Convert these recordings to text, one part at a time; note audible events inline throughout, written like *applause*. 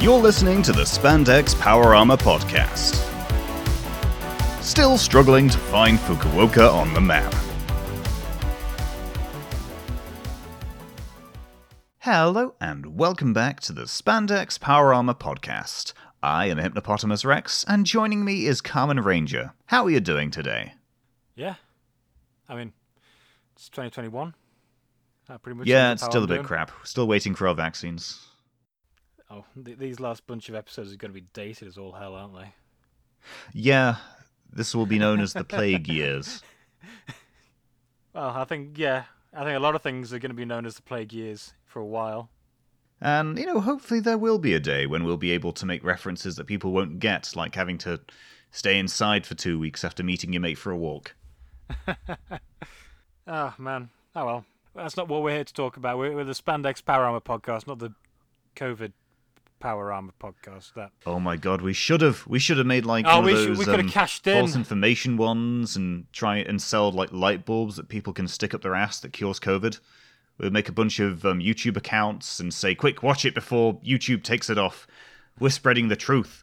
You're listening to the Spandex Power Armor Podcast. Still struggling to find Fukuoka on the map. Hello, and welcome back to the Spandex Power Armor Podcast. I am Hypnopotamus Rex, and joining me is Kamen Ranger. How are you doing today? Yeah. I mean, it's 2021. That pretty much Yeah, it's still I'm a bit doing. crap. Still waiting for our vaccines. Oh, th- these last bunch of episodes are going to be dated as all hell, aren't they? Yeah, this will be known as the Plague *laughs* Years. Well, I think, yeah, I think a lot of things are going to be known as the plague years for a while. And, you know, hopefully there will be a day when we'll be able to make references that people won't get, like having to stay inside for two weeks after meeting your mate for a walk. Oh, *laughs* man. Oh, well. That's not what we're here to talk about. We're, we're the Spandex Power Armor podcast, not the COVID Power Armor podcast. That Oh my god, we should have we should have made like Oh, one we of should- those have um, cashed in. false information ones and try and sell like light bulbs that people can stick up their ass that cures COVID. We'll make a bunch of um, YouTube accounts and say, "Quick, watch it before YouTube takes it off." We're spreading the truth.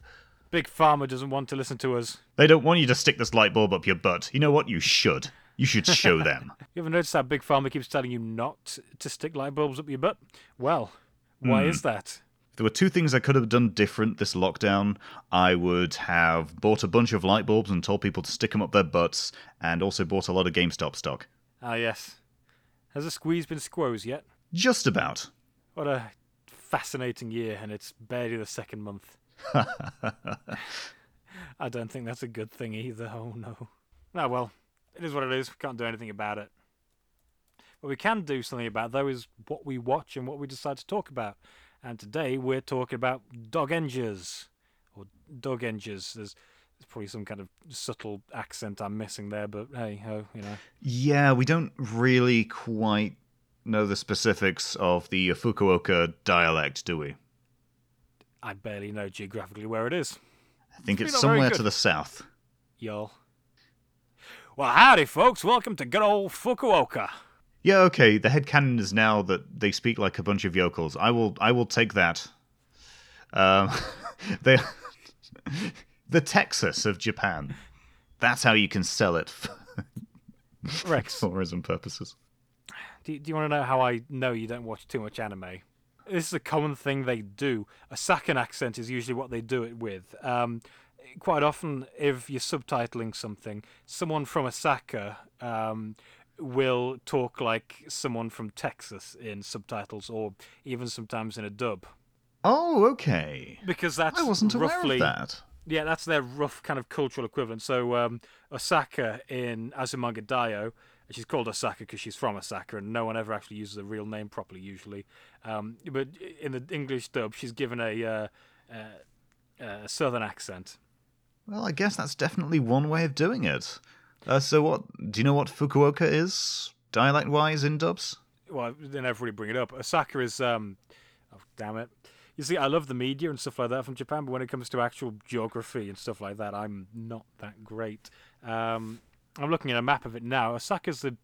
Big Pharma doesn't want to listen to us. They don't want you to stick this light bulb up your butt. You know what? You should. You should show *laughs* them. You ever noticed how Big Pharma keeps telling you not to stick light bulbs up your butt? Well, why Hmm. is that? If there were two things I could have done different this lockdown, I would have bought a bunch of light bulbs and told people to stick them up their butts, and also bought a lot of GameStop stock. Ah, yes. Has the squeeze been squoze yet? Just about. What a fascinating year, and it's barely the second month. *laughs* *laughs* I don't think that's a good thing either. Oh no. Ah well, it is what it is. We can't do anything about it. What we can do something about though is what we watch and what we decide to talk about. And today we're talking about dog engers or dog engers. There's, there's probably some kind of subtle accent I'm missing there, but hey ho, you know. Yeah, we don't really quite know the specifics of the Fukuoka dialect, do we? I barely know geographically where it is. I think It's it's somewhere to the south. y'all. Well, howdy, folks. Welcome to good old Fukuoka. Yeah, okay. The head headcanon is now that they speak like a bunch of yokels. I will, I will take that. Um, *laughs* they, *laughs* the Texas of Japan. That's how you can sell it for *laughs* Rex, tourism purposes. do, do you want to know how I know you don't watch too much anime? This is a common thing they do. Osakan accent is usually what they do it with. Um, quite often, if you're subtitling something, someone from Osaka um, will talk like someone from Texas in subtitles, or even sometimes in a dub, Oh, okay. because that's I wasn't aware roughly of that. Yeah, that's their rough kind of cultural equivalent. So um, Osaka in Azumanga Daioh, she's called Osaka because she's from Osaka, and no one ever actually uses a real name properly usually. Um, but in the English dub, she's given a, uh, uh, uh southern accent. Well, I guess that's definitely one way of doing it. Uh, so, what do you know? What Fukuoka is dialect-wise in dubs? Well, they never really bring it up. Osaka is, um, oh damn it. You see, I love the media and stuff like that from Japan, but when it comes to actual geography and stuff like that, I'm not that great. Um, I'm looking at a map of it now. Osaka's the,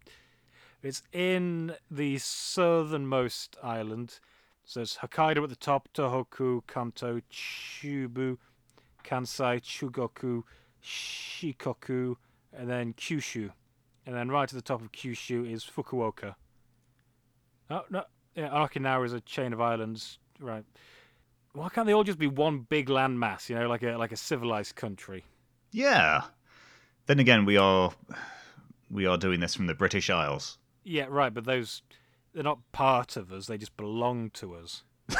it's in the southernmost island. So it's Hokkaido at the top, Tohoku, Kanto, Chubu, Kansai, Chugoku, Shikoku, and then Kyushu. And then right at the top of Kyushu is Fukuoka. Oh, no. Yeah, Okinawa is a chain of islands. Right. Why can't they all just be one big landmass, you know, like a like a civilized country? Yeah. Then again, we are we are doing this from the British Isles. Yeah, right, but those they're not part of us, they just belong to us. *laughs*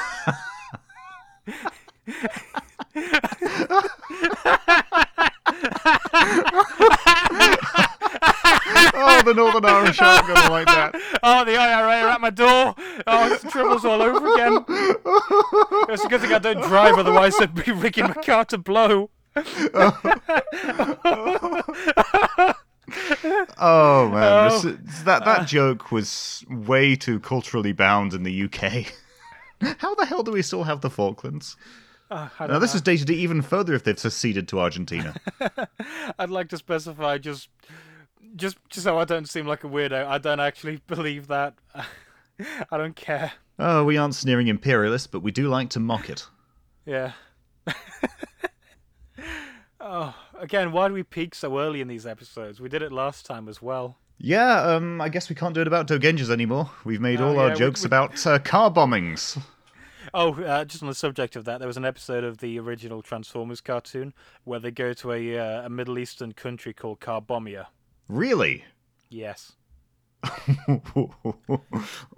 oh, the Northern Irish aren't going to like that. Oh, the IRA are at my door. Oh, it's troubles all over again. It's a good thing I don't drive, otherwise they'd be rigging my car to blow. Oh man, Oh. this- that that joke was way too culturally bound in the UK. *laughs* How the hell do we still have the Falklands? I Now this know. is dated even further if they've seceded to Argentina. *laughs* I'd like to specify just, just, just so I don't seem like a weirdo. I don't actually *laughs* believe that. *laughs* I don't care. Oh, we aren't sneering imperialists, but we do like to mock it. Yeah. oh, again, why do we peak so early in these episodes? We did it last time as well. Yeah, um, I guess we can't do it about Dogenjas anymore. We've made Oh, all our yeah, we- jokes we- about uh, car bombings. Oh, uh, just on the subject of that, there was an episode of the original Transformers cartoon where they go to a, uh, a Middle Eastern country called Carbombya. Really? Yes. *laughs*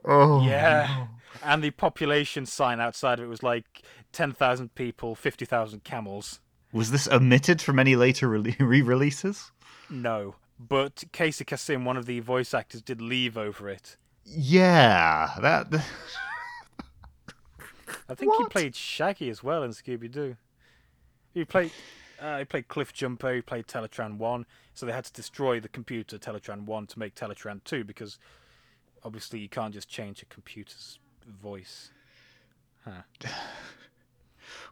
oh. Yeah. And the population sign outside of it was like 10,000 people, 50,000 camels. Was this omitted from any later re *laughs* releases No. But Casey Kasem, one of the voice actors, did leave over it. Yeah, that. *laughs* I think he played Shaggy as well in Scooby Doo. He played. Uh, he played Cliffjumper. He played Teletran One. So they had to destroy the computer Teletran One to make Teletran Two because obviously you can't just change a computer's voice. *laughs*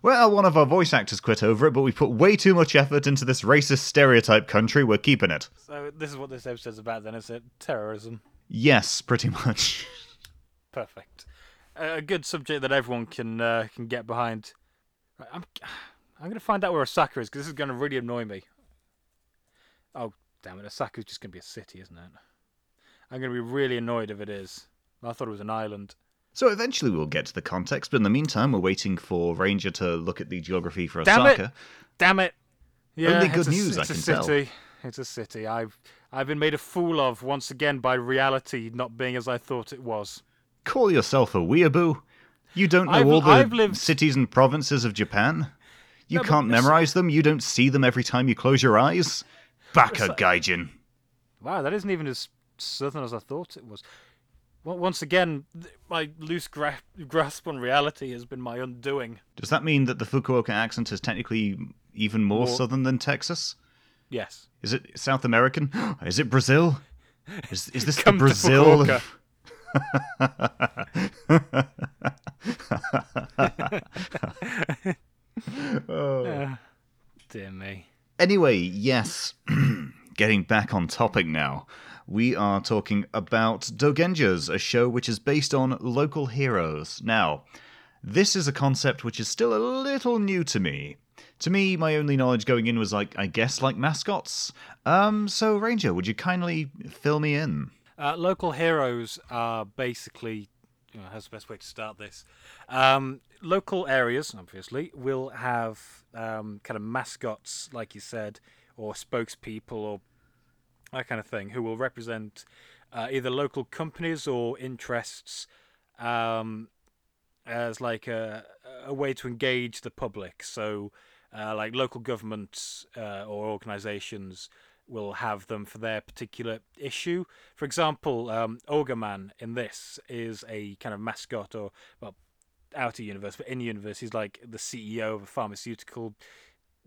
Well, one of our voice actors quit over it, but we put way too much effort into this racist stereotype country. We're keeping it. So this is what this episode's about. Then is it terrorism? Yes, pretty much. *laughs* Perfect. A good subject that everyone can uh, can get behind. Right, I'm *sighs* I'm gonna find out where Osaka is because this is gonna really annoy me. Oh damn it! Osaka's just gonna be a city, isn't it? I'm gonna be really annoyed if it is. I thought it was an island. So eventually we'll get to the context, but in the meantime, we're waiting for Ranger to look at the geography for Damn it! Damn it! Yeah, Only it's good a, news, I it's a can tell. city. It's a city. I've I've been made a fool of once again by reality not being as I thought it was. Call yourself a weeaboo? You don't know I've- all the I've lived- cities and provinces of Japan? You No, can't memorize them? You don't see them every time you close your eyes? Baka Gaijin. Wow, that isn't even as southern as I thought it was. Well, once again, my loose gra- grasp on reality has been my undoing. Does that mean that the Fukuoka accent is technically even more More- southern than Texas? Yes. Is it South American? *gasps* Is it Brazil? Is, is this the Come Brazil? Uh, dear me. Anyway, yes, *clears throat* getting back on topic now. We are talking about Dogenjas, a show which is based on local heroes. Now, this is a concept which is still a little new to me. To me, my only knowledge going in was like, I guess, like mascots. Um, so Ranger, would you kindly fill me in? Uh, local heroes are basically. You know, how's the best way to start this? Um, local areas, obviously, will have um, kind of mascots, like you said, or spokespeople, or that kind of thing, who will represent uh, either local companies or interests um, as like a, a way to engage the public. So, uh, like local governments uh, or organizations will have them for their particular issue. For example, um, Ogre Man in this is a kind of mascot or, well, out of universe, but in universe, he's like the CEO of a pharmaceutical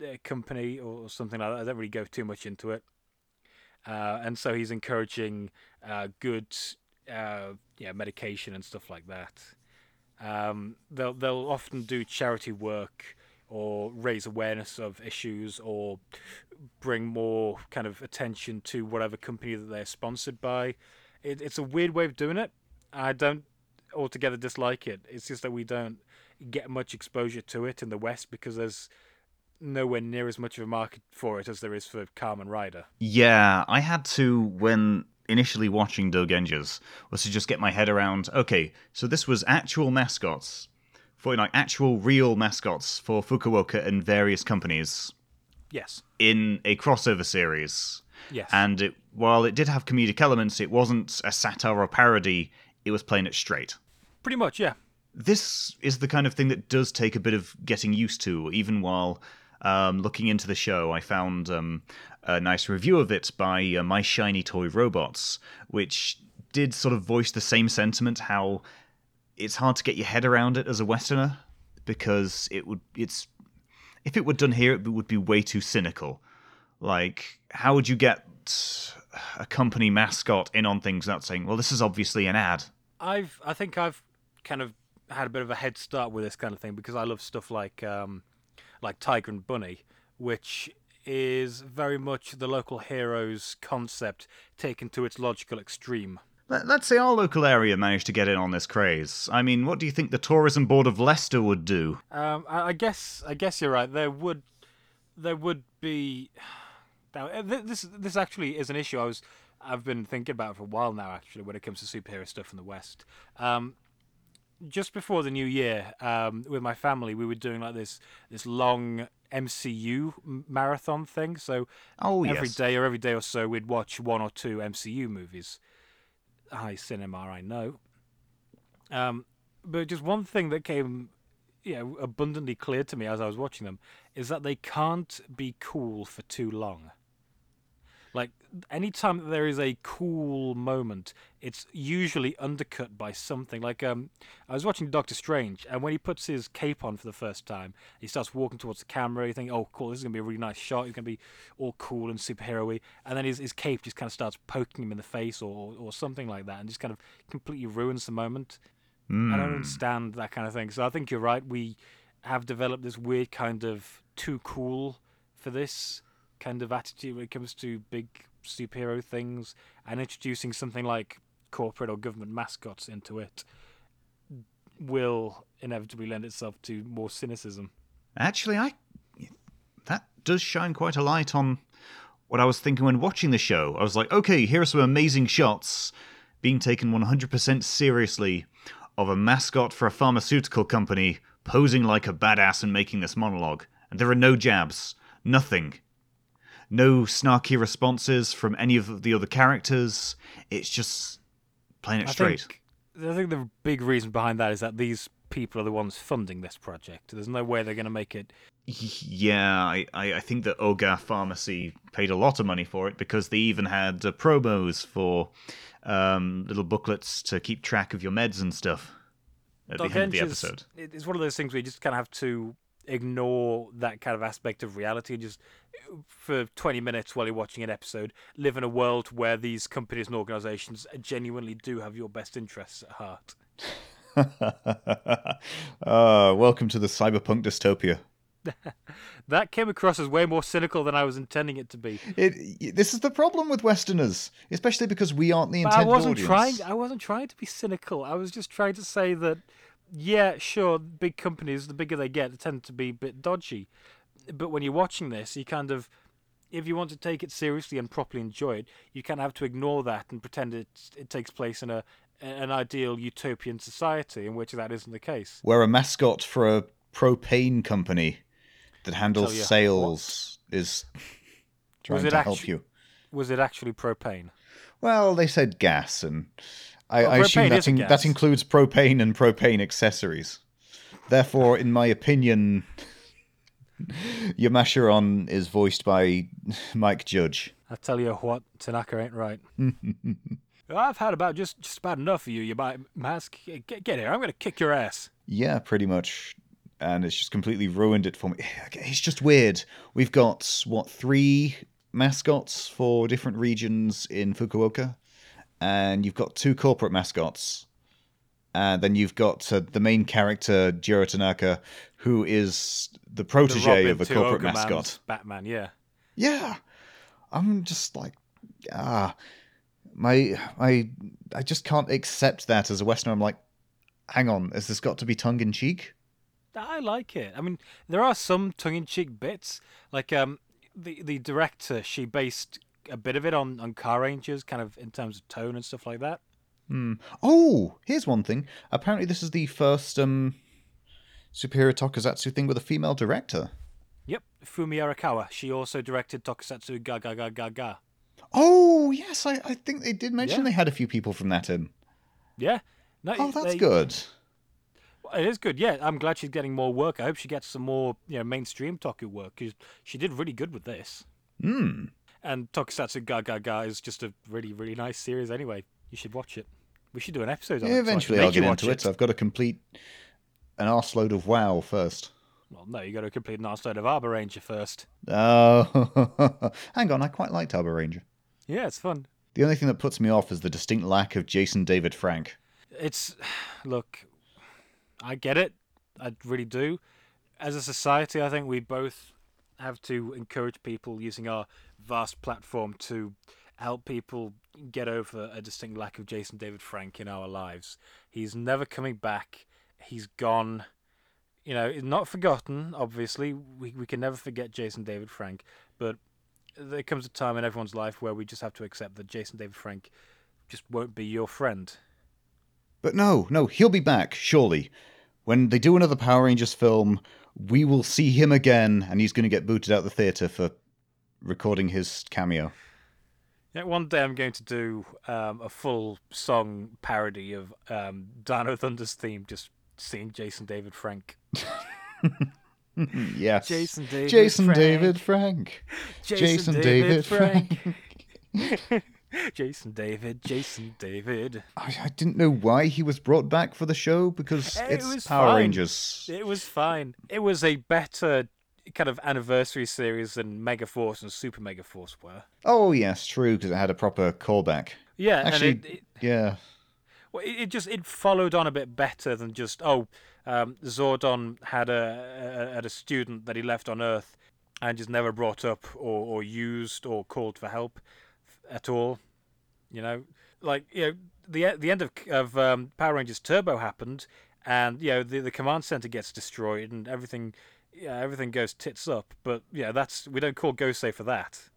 uh, company or something like that. I don't really go too much into it. Uh, and so he's encouraging uh, good uh, yeah, medication and stuff like that. Um, they'll they'll often do charity work or raise awareness of issues or bring more kind of attention to whatever company that they're sponsored by. It, it's a weird way of doing it. I don't altogether dislike it. It's just that we don't get much exposure to it in the West because there's nowhere near as much of a market for it as there is for Kamen Rider. Yeah, I had to when initially watching Dogenjas was to just get my head around. Okay, so this was actual mascots for like actual real mascots for Fukuoka and various companies Yes. in a crossover series. Yes. And it, while it did have comedic elements, it wasn't a satire or parody. It was playing it straight. Pretty much, yeah. this is the kind of thing that does take a bit of getting used to. Even while um, looking into the show, I found um, a nice review of it by uh, My Shiny Toy Robots, which did sort of voice the same sentiment. How it's hard to get your head around it as a Westerner because it would it's if it were done here, it would be way too cynical. Like, how would you get a company mascot in on things without saying, "Well, this is obviously an ad"? I've I think I've kind of had a bit of a head start with this kind of thing because I love stuff like um, like Tiger and Bunny, which is very much the local hero's concept taken to its logical extreme. Let, let's say our local area managed to get in on this craze. I mean, what do you think the tourism board of Leicester would do? Um, I, I guess I guess you're right. There would there would be. *sighs* Now, uh, this this actually is an issue I was I've been thinking about for a while now. Actually, when it comes to superhero stuff in the West, um, just before the new year, um, with my family, we were doing like this this long MCU marathon thing. So Oh, every yes. day or every day or so, we'd watch one or two MCU movies. High cinema, I know. Um, but just one thing that came, you know, abundantly clear to me as I was watching them is that they can't be cool for too long. Like anytime that there is a cool moment, it's usually undercut by something. Like um, I was watching Doctor Strange, and when he puts his cape on for the first time, he starts walking towards the camera. You think, "Oh, cool! This is gonna be a really nice shot. He's gonna be all cool and superhero-y." And then his his cape just kind of starts poking him in the face, or or something like that, and just kind of completely ruins the moment. I don't Hmm. understand that kind of thing. So I think you're right. We have developed this weird kind of too cool for this kind of attitude when it comes to big superhero things and introducing something like corporate or government mascots into it will inevitably lend itself to more cynicism. Actually, I that does shine quite a light on what I was thinking when watching the show. I was like, okay, here are some amazing shots being taken 100% seriously of a mascot for a pharmaceutical company posing like a badass and making this monologue. And there are no jabs, nothing. No snarky responses from any of the other characters. It's just playing it I straight. think, I think the big reason behind that is that these people are the ones funding this project. There's no way they're going to make it Yeah, I, I I think that Oga Pharmacy paid a lot of money for it because they even had uh, promos for um, little booklets to keep track of your meds and stuff at Dark the end of the Edge is- episode. It's one of those things where you just kind of have to ignore that kind of aspect of reality and just for 20 minutes while you're watching an episode live in a world where these companies and organizations genuinely do have your best interests at heart uh, *laughs* welcome to the cyberpunk dystopia. *laughs* that came across as way more cynical than i was intending it to be It, this is the problem with Westerners, especially because we aren't the but i wasn't audience. trying i wasn't trying to be cynical i was just trying to say that yeah sure big companies the bigger they get they tend to be a bit dodgy but when you're watching this you kind of if you want to take it seriously and properly enjoy it you kind of have to ignore that and pretend it it takes place in a an ideal utopian society in which that isn't the case. We're a mascot for a propane company that handles sales. is trying to help you. was it actually propane? Well, they said gas, and I, Well, I assume that, in- that includes propane and propane accessories. Therefore, in my opinion, *laughs* Yamashiron is voiced by *laughs* Mike Judge. i tell you what tanaka ain't right *laughs* i've had about just just about enough of you you mask get, get here i'm gonna kick your ass Yeah, pretty much. And it's just completely ruined it for me. *sighs* It's just weird. We've got, what, three mascots for different regions in Fukuoka? And you've got two corporate mascots. And then you've got uh, the main character, Jiro Tanaka, who is the The protege Robin of a corporate Ogre mascot. Man's Batman, yeah. Yeah. I'm just like, ah. My, my, I just can't accept that as a Westerner. I'm like, hang on, has this got to be tongue in cheek? I like it. I mean, there are some tongue-in-cheek bits, like um, the the director. She based a bit of it on on Car Rangers, kind of in terms of tone and stuff like that. Hmm. Oh, here's one thing. Apparently, this is the first um, superhero tokusatsu thing with a female director. Yep, Fumi Arakawa. She also directed Tokusatsu Ga Ga Ga Ga Ga. Oh, yes, I, I think they did mention Yeah. they had a few people from that in. Yeah. No, Oh, that's they- good. It is good. Yeah, I'm glad she's getting more work. I hope she gets some more, you know, mainstream Toku work because she did really good with this. Hmm. And Tokusatsu Ga Ga Ga is just a really, really nice series. Anyway, you should watch it. We should do an episode on it. so Eventually, make I'll get into it. I've got to complete an arseload of WoW first. Well, no, you got to complete an episode of Abaranger first. Oh, *laughs* hang on. I quite liked Abaranger. Yeah, it's fun. The only thing that puts me off is the distinct lack of Jason David Frank. It's look, I get it. I really do. As a society, I think we both have to encourage people using our vast platform to help people get over a distinct lack of Jason David Frank in our lives. He's never coming back. He's gone. You know, not forgotten. Obviously, we we can never forget Jason David Frank, but there comes a time in everyone's life where we just have to accept that Jason David Frank just won't be your friend. But no, no, he'll be back, surely. When they do another Power Rangers film, we will see him again, and he's going to get booted out the theatre for recording his cameo. Yeah, one day I'm going to do um, a full song parody of um, Dino Thunder's theme, just seeing Jason David Frank. *laughs* yes. Jason David Jason Frank. David Frank. *laughs* Jason David Frank. *laughs* Jason David, Jason David. I, I didn't know why he was brought back for the show because It it's was Power fine. Rangers. It was fine. It was a better kind of anniversary series than Megaforce and Super Megaforce were. Oh yes, true, because it had a proper callback. Yeah, Actually, and it, it, yeah. Well, it, it just it followed on a bit better than just oh, um, Zordon had a, a had a student that he left on Earth and just never brought up or, or used or called for help at all. You know, like you know the the end of of um, Power Rangers Turbo happened, and you know the the command center gets destroyed and everything. Yeah, everything goes tits up, but yeah, that's we don't call Gosei for that.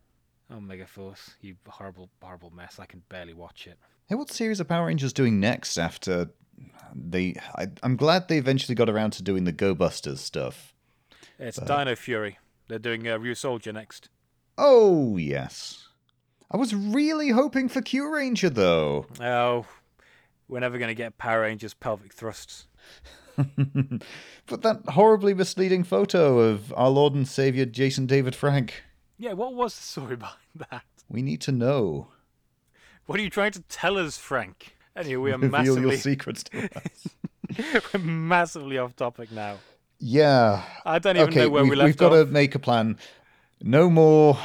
Oh, Megaforce, you horrible, horrible mess! I can barely watch it. Hey, what series are Power Rangers doing next after they? I, I'm glad they eventually got around to doing the Go Busters stuff. It's Dino Fury. They're doing uh, Ryusoulger next. Oh yes, I was really hoping for Kyuranger though. Oh, we're never going to get Power Rangers pelvic thrusts. *laughs* but that horribly misleading photo of our Lord and Savior Jason David Frank. Yeah, what was the story *laughs* behind that? We need to know. What are you trying to tell us, Frank? Anyway, we are *laughs* Reveal your massively, secrets to us. *laughs* we're massively off topic now. Yeah. I don't even okay, know where we've, we left we've got off. to make a plan. No more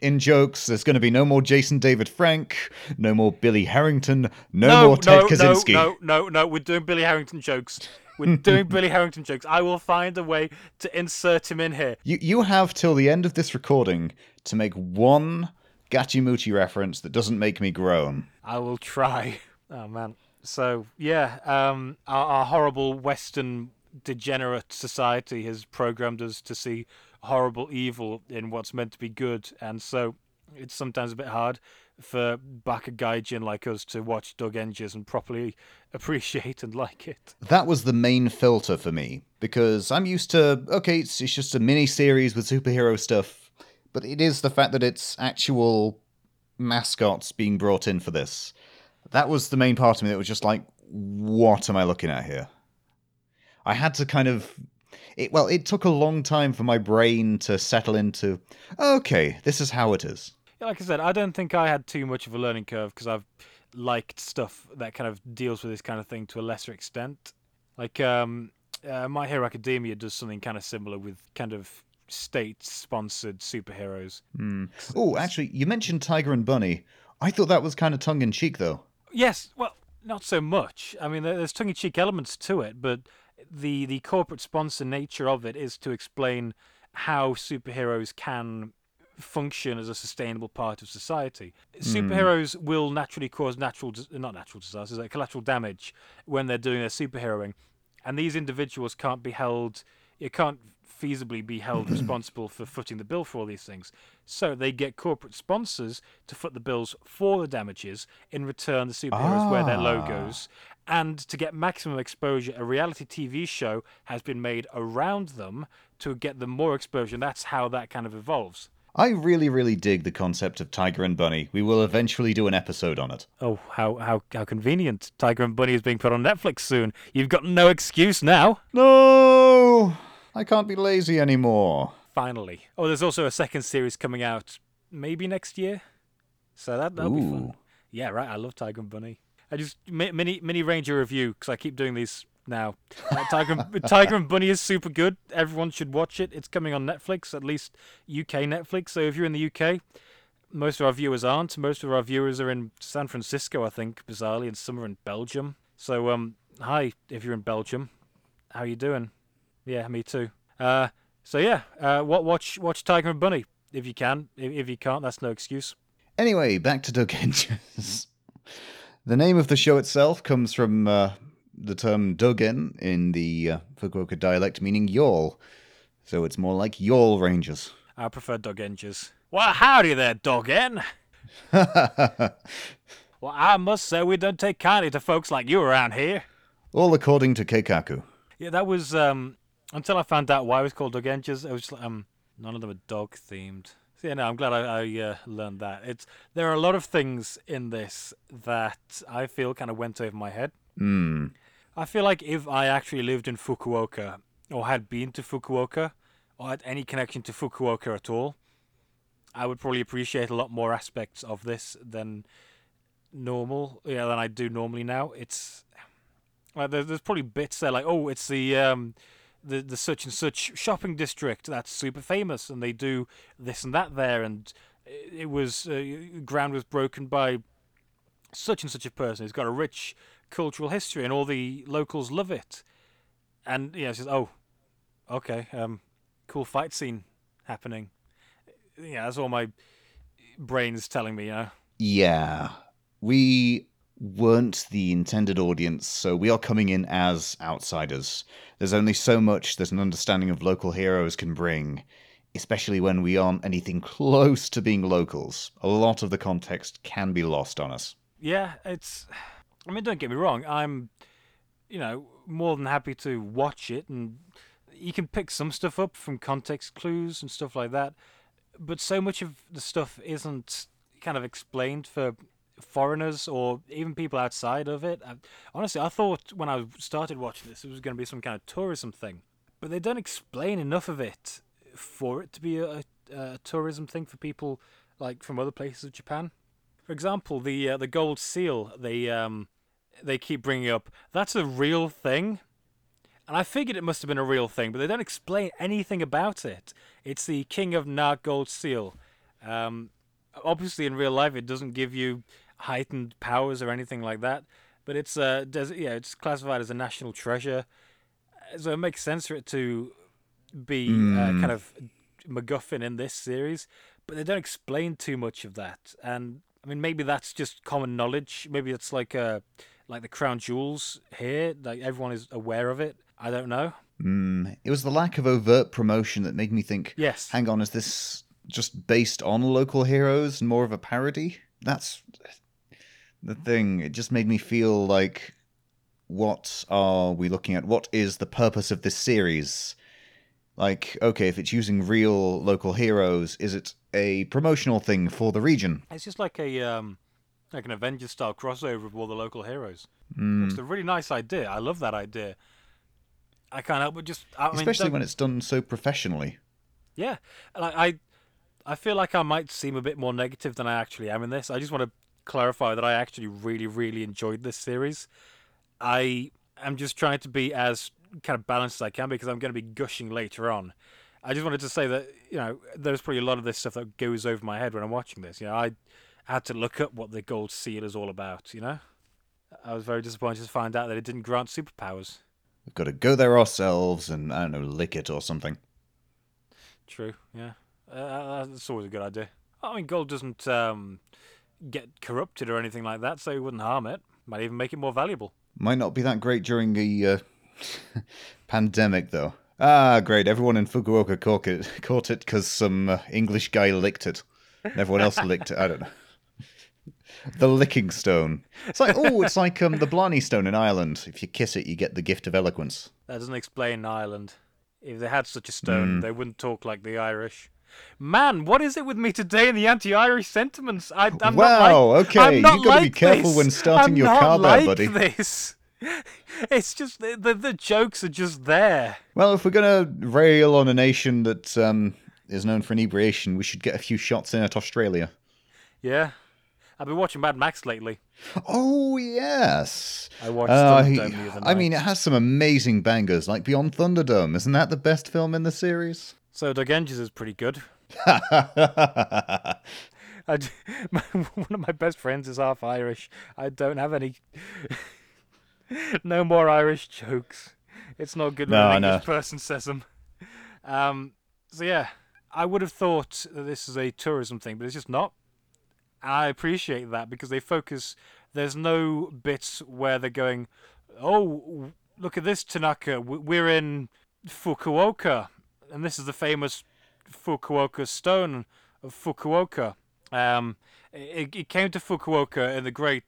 in jokes. There's going to be no more Jason David Frank. No more Billy Herrington. No, no, more Ted no, Kaczynski. no, no, no, no. We're doing Billy Herrington jokes. We're *laughs* doing Billy Herrington jokes. I will find a way to insert him in here. You you have till the end of this recording to make one Gachimuchi reference that doesn't make me groan. I will try. Oh man. So yeah, um, our, our horrible Western degenerate society has programmed us to see horrible evil in what's meant to be good, and so it's sometimes a bit hard for Baka Gaijin like us to watch Dogengers and properly *laughs* appreciate and like it. That was the main filter for me because I'm used to okay, it's, it's just a mini series with superhero stuff, but it is the fact that it's actual mascots being brought in for this. That was the main part of me that was just like, what am I looking at here? I had to kind of it well, it took a long time for my brain to settle into okay, this is how it is. Yeah, like I said, I don't think I had too much of a learning curve because I've liked stuff that kind of deals with this kind of thing to a lesser extent. Like um, uh, My Hero Academia does something kind of similar with kind of state-sponsored superheroes. Oh, actually, you mentioned Tiger and Bunny. I thought that was kind of tongue in cheek though. Yes, well, not so much. I mean, there's tongue-in-cheek elements to it, but the the corporate sponsor nature of it is to explain how superheroes can function as a sustainable part of society. Hmm. Superheroes will naturally cause natural, not natural disasters, like collateral damage when they're doing their superheroing, and these individuals can't be held. It can't feasibly be held *clears throat* responsible for footing the bill for all these things. So they get corporate sponsors to foot the bills for the damages. In return, the superheroes wear their Ah. logos. And to get maximum exposure, a reality TV show has been made around them to get them more exposure. And that's how that kind of evolves. I really, really dig the concept of Tiger and Bunny. We will eventually do an episode on it. Oh, how how how convenient! Tiger and Bunny is being put on Netflix soon. You've got no excuse now. No! I can't be lazy anymore. Finally. Oh, there's also a second series coming out maybe next year. So that that'll be fun. Yeah, right. I love Tiger and Bunny. I just mini mini Ranger review because I keep doing these now. Uh, Tiger and- *laughs* Tiger and Bunny is super good. Everyone should watch it. It's coming on Netflix, at least UK Netflix. So if you're in the UK, most of our viewers aren't. Most of our viewers are in San Francisco, I think, bizarrely, and some are in Belgium. So um, hi if you're in Belgium. How are you doing? Yeah, me too. Uh, so yeah, uh, watch watch Tiger and Bunny if you can. If, if you can't, that's no excuse. Anyway, back to Dogenjas. *laughs* the name of the show itself comes from uh, the term Dogen in the uh, Fukuoka dialect, meaning yawl. So it's more like yawl rangers. I prefer Dogengers. Well, howdy there, Dogen. *laughs* Well, I must say we don't take kindly to folks like you around here. All according to Keikaku. Yeah, that was um until I found out why it was called Dogengers. It was like, um none of them are dog themed. So yeah, no, I'm glad I, I uh, learned that. It's there are a lot of things in this that I feel kind of went over my head. Hmm. I feel like if I actually lived in Fukuoka or had been to Fukuoka or had any connection to Fukuoka at all, I would probably appreciate a lot more aspects of this than normal, yeah, than I do normally now. It's like there's, there's probably bits there like, oh, it's the um, the the such and such shopping district that's super famous, and they do this and that there, and it, was uh, ground was broken by such and such a person who's got a rich cultural history, and all the locals love it. And yeah, just oh, okay, um, cool fight scene happening. Yeah, that's all my brain's telling me. Know. Yeah. We weren't the intended audience, so we are coming in as outsiders. There's only so much that an understanding of local heroes can bring, especially when we aren't anything *laughs* close to being locals. A lot of the context can be lost on us. Yeah, it's. I mean, don't get me wrong. I'm, you know, more than happy to watch it, and you can pick some stuff up from context clues and stuff like that. But so much of the stuff isn't kind of explained for foreigners or even people outside of it. I, honestly, I thought when I started watching this, it was going to be some kind of tourism thing, but they don't explain enough of it for it to be a, a tourism thing for people like from other places of Japan. For example, the uh, the gold seal they um they keep bringing up. That's a real thing. And I figured it must have been a real thing, but they don't explain anything about it. It's the King of Na Gold Seal. Um, obviously, in real life, it doesn't give you heightened powers or anything like that. But it's uh, des- yeah, it's classified as a national treasure, so it makes sense for it to be uh, kind of MacGuffin in this series. But they don't explain too much of that, and I mean maybe that's just common knowledge. Maybe it's like uh, like the crown jewels here, like everyone is aware of it. I don't know. Mm, it was the lack of overt promotion that made me think Yes. hang on, is this just based on local heroes and more of a parody? That's the thing. It just made me feel like, what are we looking at? What is the purpose of this series? Like, okay, if it's using real local heroes, is it a promotional thing for the region? It's just like a um, like an Avengers style crossover with all the local heroes. Mm. It's a really nice idea. I love that idea. I can't help but just I mean, Especially when it's done so professionally. Yeah, like I, I feel like I might seem a bit more negative than I actually am in this. I just want to clarify that I actually really, really enjoyed this series. I am just trying to be as kind of balanced as I can because I'm going to be gushing later on. I just wanted to say that you know there's probably a lot of this stuff that goes over my head when I'm watching this. You know, I had to look up what the gold seal is all about. You know, I was very disappointed to find out that it didn't grant superpowers. We've got to go there ourselves and, I don't know, lick it or something. True. Yeah, uh, that's always a good idea. I mean, gold doesn't um, get corrupted or anything like that, so it wouldn't harm it. Might even make it more valuable. Might not be that great during the uh, *laughs* pandemic, though. Ah, great. Everyone in Fukuoka caught it *laughs* caught it because some uh, English guy licked it. And everyone else licked it. I don't know. *laughs* The licking stone. It's like oh, it's like um the Blarney Stone in Ireland. If you kiss it, you get the gift of eloquence. That doesn't explain Ireland. If they had such a stone, they wouldn't talk like the Irish. Man, what is it with me today and the anti-Irish sentiments? I, I'm Wow, not like, okay, I'm not you gotta be careful this. when starting I'm your car there, like buddy. This. *laughs* It's just the, the the jokes are just there. Well, if we're gonna rail on a nation that um is known for inebriation, we should get a few shots in at Australia. Yeah, I've been watching Mad Max lately. Oh yes. I watched Uh, Thunderdome he- the other I mean, it has some amazing bangers, like Beyond Thunderdome. Isn't that the best film in the series? So Dogengers is pretty good. *laughs* *laughs* I d *laughs* one of my best friends is half Irish. I don't have any. no more Irish jokes. It's not good when No, an no. English person says them. Um, so yeah, I would have thought that this is a tourism thing, but it's just not. I appreciate that because they focus. There's no bits where they're going, "Oh, look at this Tanaka. We're in Fukuoka, and this is the famous Fukuoka stone of Fukuoka." Um, it, it came to Fukuoka in the great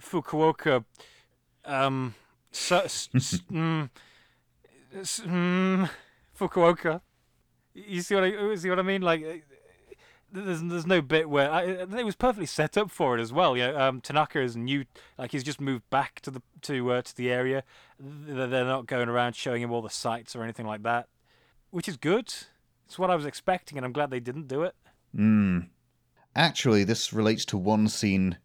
Fukuoka um, so, s- *laughs* mm, s- mm, Fukuoka. You see what I see what I mean? Like, uh, there's there's no bit where I, it was perfectly set up for it as well. Yeah, um, Tanaka is new, like he's just moved back to the to uh, to the area. They're not going around showing him all the sights or anything like that, which is good. It's what I was expecting, and I'm glad they didn't do it. Hmm. Actually, this relates to one scene.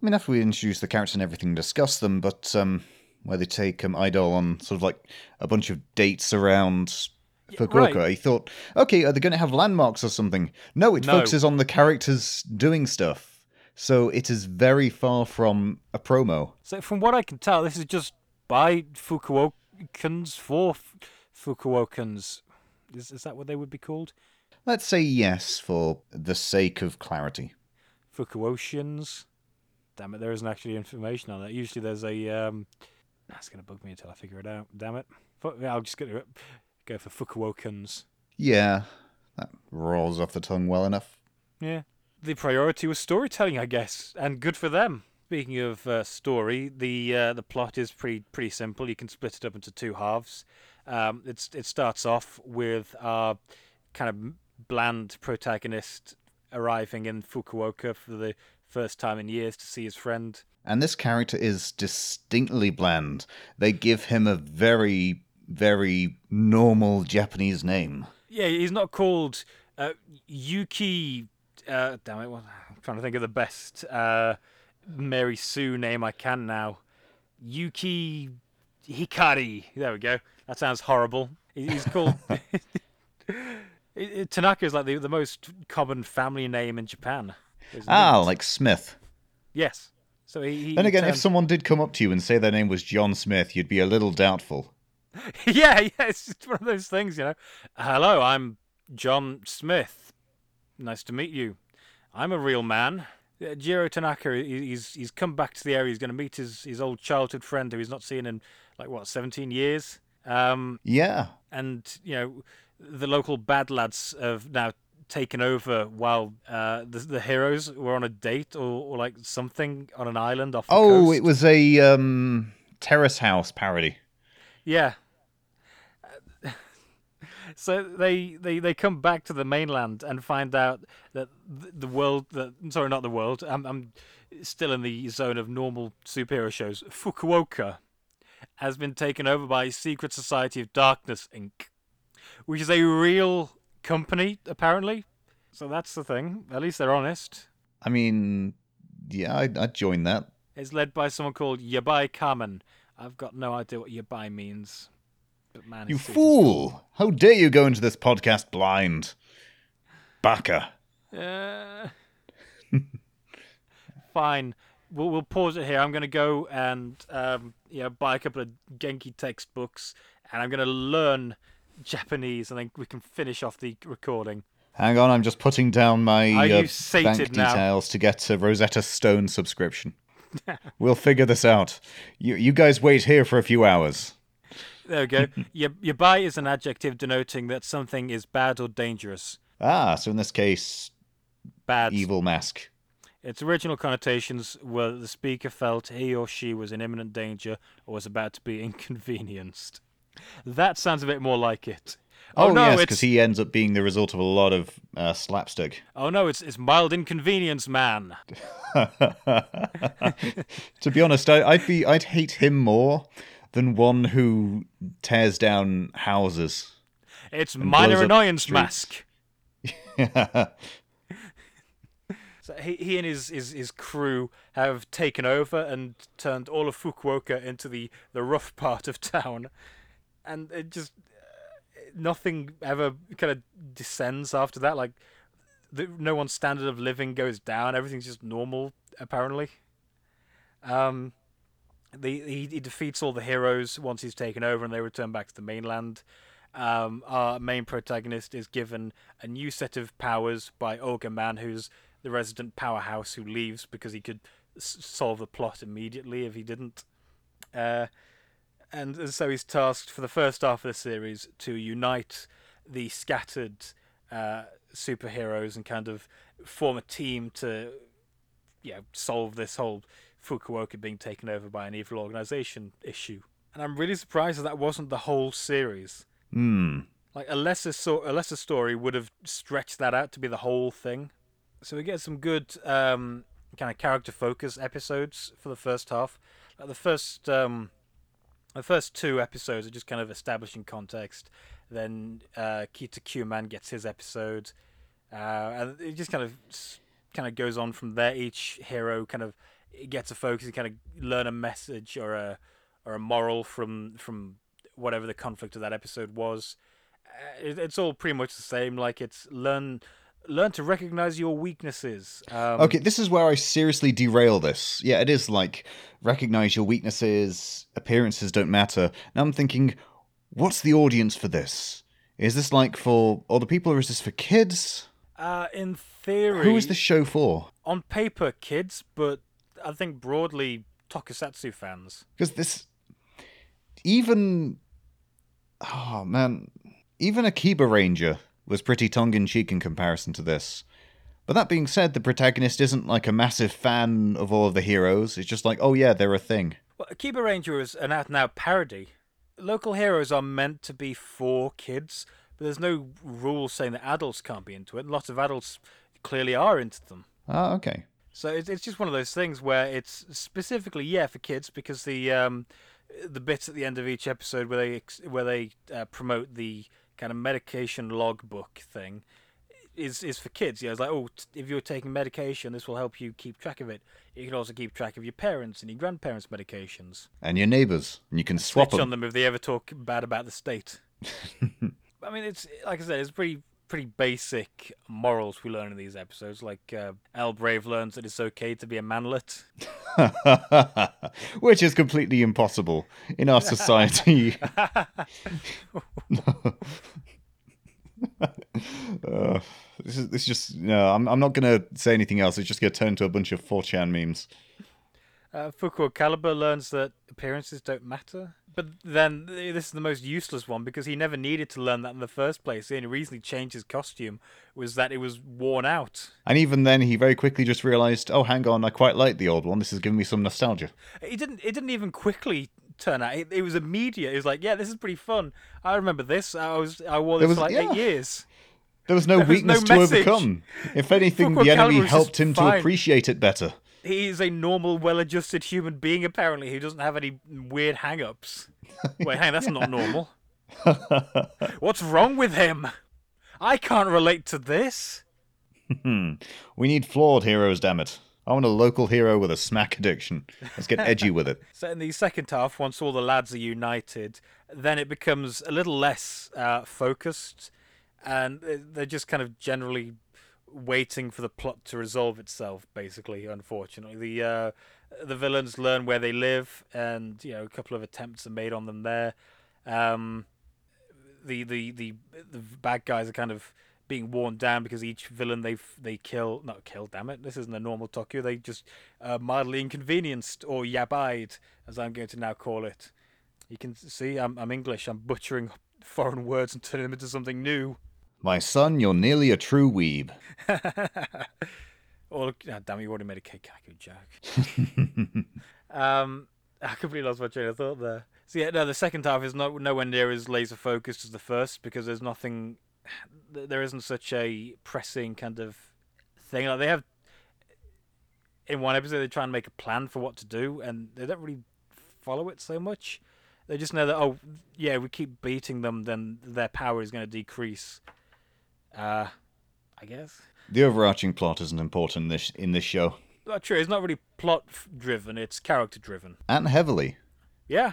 I mean, after we introduce the characters and everything, discuss them, but um, where they take um, Idol on sort of like a bunch of dates around Fukuoka. right. He thought, okay, are they going to have landmarks or something? No, it No. focuses on the characters doing stuff. So it is very far from a promo. So from what I can tell, this is just by Fukuokans for Fukuokans. Is is that what they would be called? Let's say yes for the sake of clarity. Fukuotians. Damn it, there isn't actually information on that. Usually there's a. Um, that's gonna bug me until I figure it out. Damn it. I'll just go go for Fukuokans. Yeah, that rolls off the tongue well enough. Yeah. The priority was storytelling, I guess, and good for them. Speaking of uh, story, the uh, the plot is pretty pretty simple. You can split it up into two halves. Um, it's it starts off with our kind of bland protagonist arriving in Fukuoka for the first time in years to see his friend. And this character is distinctly bland. They give him a very, very normal Japanese name. Yeah, he's not called uh, Yuki. Uh, damn it! What, I'm trying to think of the best uh, Mary Sue name I can now. Yuki Hikari. There we go. That sounds horrible. He's called. *laughs* *laughs* Tanaka is like the, the most common family name in Japan. Ah, it? like Smith. yes. So he. he Then again, if someone did come up to you and say their name was John Smith, you'd be a little doubtful. *laughs* yeah, yeah, it's just one of those things, you know. Hello, I'm John Smith. Nice to meet you. I'm a real man. Uh, Jiro Tanaka, he's he's come back to the area. He's going to meet his, his old childhood friend who he's not seen in like what 17 years. Um, Yeah. and you know, the local bad lads have now taken over while uh, the the heroes were on a date or, or like something on an island off the Oh, coast. it was a um, Terrace House parody. Yeah. *laughs* So they, they, they come back to the mainland and find out that the world that sorry not the world I'm I'm still in the zone of normal superhero shows Fukuoka has been taken over by Secret Society of Darkness Inc which is a real company apparently so that's the thing at least they're honest I mean, yeah, I'd, I'd join that. it's led by someone called Yabai Kamen I've got no idea what Yabai means but man You fool! How dare you go into this podcast blind? Baka. Uh, *laughs* fine. We'll we'll pause it here. I'm gonna go and um, you know buy a couple of Genki textbooks, and I'm gonna learn Japanese, and then we can finish off the recording. Hang on, I'm just putting down my uh, bank now? details to get a Rosetta Stone subscription. *laughs* we'll figure this out. You, you guys wait here for a few hours. There we go. *laughs* Yab- Yabai is an adjective denoting that something is bad or dangerous. Ah, so in this case, Bad. evil mask. Its original connotations were that the speaker felt he or she was in imminent danger or was about to be *laughs* inconvenienced. That sounds a bit more like it. Oh, no, yes, because he ends up being the result of a lot of uh, slapstick. oh no, it's it's mild inconvenience, man. *laughs* to be honest, I, I'd be I'd hate him more than one who tears down houses. It's minor annoyance streets. mask. *laughs* He, he and his, his, his crew have taken over and turned all of Fukuoka into the, the rough *laughs* part of town. And it just. uh, Nothing ever kind of descends after that. Like, the, no one's standard of living goes down. Everything's just normal, apparently. Um, the, he, he defeats all the heroes once he's taken over and they return back to the mainland. Um, our main protagonist is given a new set of powers by Ogre Man, who's the resident powerhouse who leaves because he could s- solve the plot immediately if he didn't. Uh, and, and so he's tasked for the first half of the series to unite the scattered uh, superheroes and kind of form a team to yeah solve this whole Fukuoka being taken over by an evil organization issue. And I'm really surprised that that wasn't the whole series. Hmm. Like a lesser so- a lesser story would have stretched that out to be the whole thing. So we get some good um, kind of character focus episodes for the first half. Like the first um, the first two episodes are just kind of establishing context. Then uh, Kita Q Man gets his episode, uh, and it just kind of kind of goes on from there. Each hero kind of gets a focus, and kind of learn a message or a or a moral from from whatever the conflict of that episode was. Uh, it, it's all pretty much the same. Like it's learn learn to recognize your weaknesses. Um, Okay, this is where I seriously derail this. Yeah, it is like recognize your weaknesses, appearances don't matter. Now I'm thinking, what's the audience for this? Is this like for older people or is this for kids? Uh, in theory, Who is the show for? on paper kids, but I think broadly tokusatsu fans. Because this, even, oh man, even Akiba Ranger was pretty tongue in cheek in comparison to this. But that being said, the protagonist isn't like a massive fan of all of the heroes. It's just like, oh yeah, they're a thing. Well, Akiba Ranger is an out and out parody. Local heroes are meant to be for kids, but there's no rule saying that adults can't be into it. Lots of adults clearly are into them. Ah, okay. So it's it's just one of those things where it's specifically yeah for kids because the um the bits at the end of each episode where they where they uh, promote the kind of medication logbook thing is is for kids. Yeah, it's like oh t- if you're taking medication, this will help you keep track of it. You can also keep track of your parents and your grandparents' medications. And your neighbors, and you can swap Switch on them. them if they ever talk bad about the state. *laughs* I mean, it's like I said, it's pretty pretty basic morals we learn in these episodes. Like uh, El Brave learns that it's okay to be a manlet. *laughs* Which is completely impossible in our society. *laughs* *laughs* Uh, this is this is just no. I'm I'm not gonna say anything else. It's just gonna turn into a bunch of 4chan memes. Uh, Fukuo Caliber learns that appearances don't matter. But then this is the most useless one because he never needed to learn that in the first place. The only reason he changed his costume was that it was worn out. And even then, he very quickly just realized, oh, hang on, I quite like the old one. This is giving me some nostalgia. It didn't. It didn't even quickly turn out. It, it was immediate. It was like, yeah, this is pretty fun. I remember this. I was. I wore this was- for like yeah. eight years. There was no There was no weakness to message. overcome. If anything, Fukuo the enemy helped him to appreciate it better. He is a normal, well-adjusted human being. Apparently, who doesn't have any weird hang-ups. *laughs* Wait, hang. That's not normal. What's wrong with him? I can't relate to this. Hmm. We need flawed heroes, damn it. I want a local hero with a smack addiction. Let's get edgy with it. *laughs* So in the second half, once all the lads are united, then it becomes a little less uh, focused, and uh, they're just kind of generally waiting for the plot to resolve itself. Basically, unfortunately, the uh, the villains learn where they live, and you know a couple of attempts are made on them there. Um, the the the the bad guys are kind of being worn down because each villain they they kill not kill damn it this isn't a normal toku they just uh, mildly inconvenienced or yabaid as I'm going to now call it you can see I'm I'm English I'm butchering *laughs* foreign words and turning them into something new My son, you're nearly a true weeb. or *laughs* oh, damn you already made a Keikaku joke *laughs* um *laughs* I completely lost my train of thought there so yeah no the second half is not nowhere near as laser focused as the first because there's nothing there isn't such a pressing kind of thing. Like they have in one episode, they try and make a plan for what to do, and they don't really follow it so much. They just know that oh yeah, we keep beating them, then their power is going to decrease. Uh, I guess. The overarching plot isn't important in this, in this show. Not true. It's not really plot driven. It's character driven. And heavily. Yeah,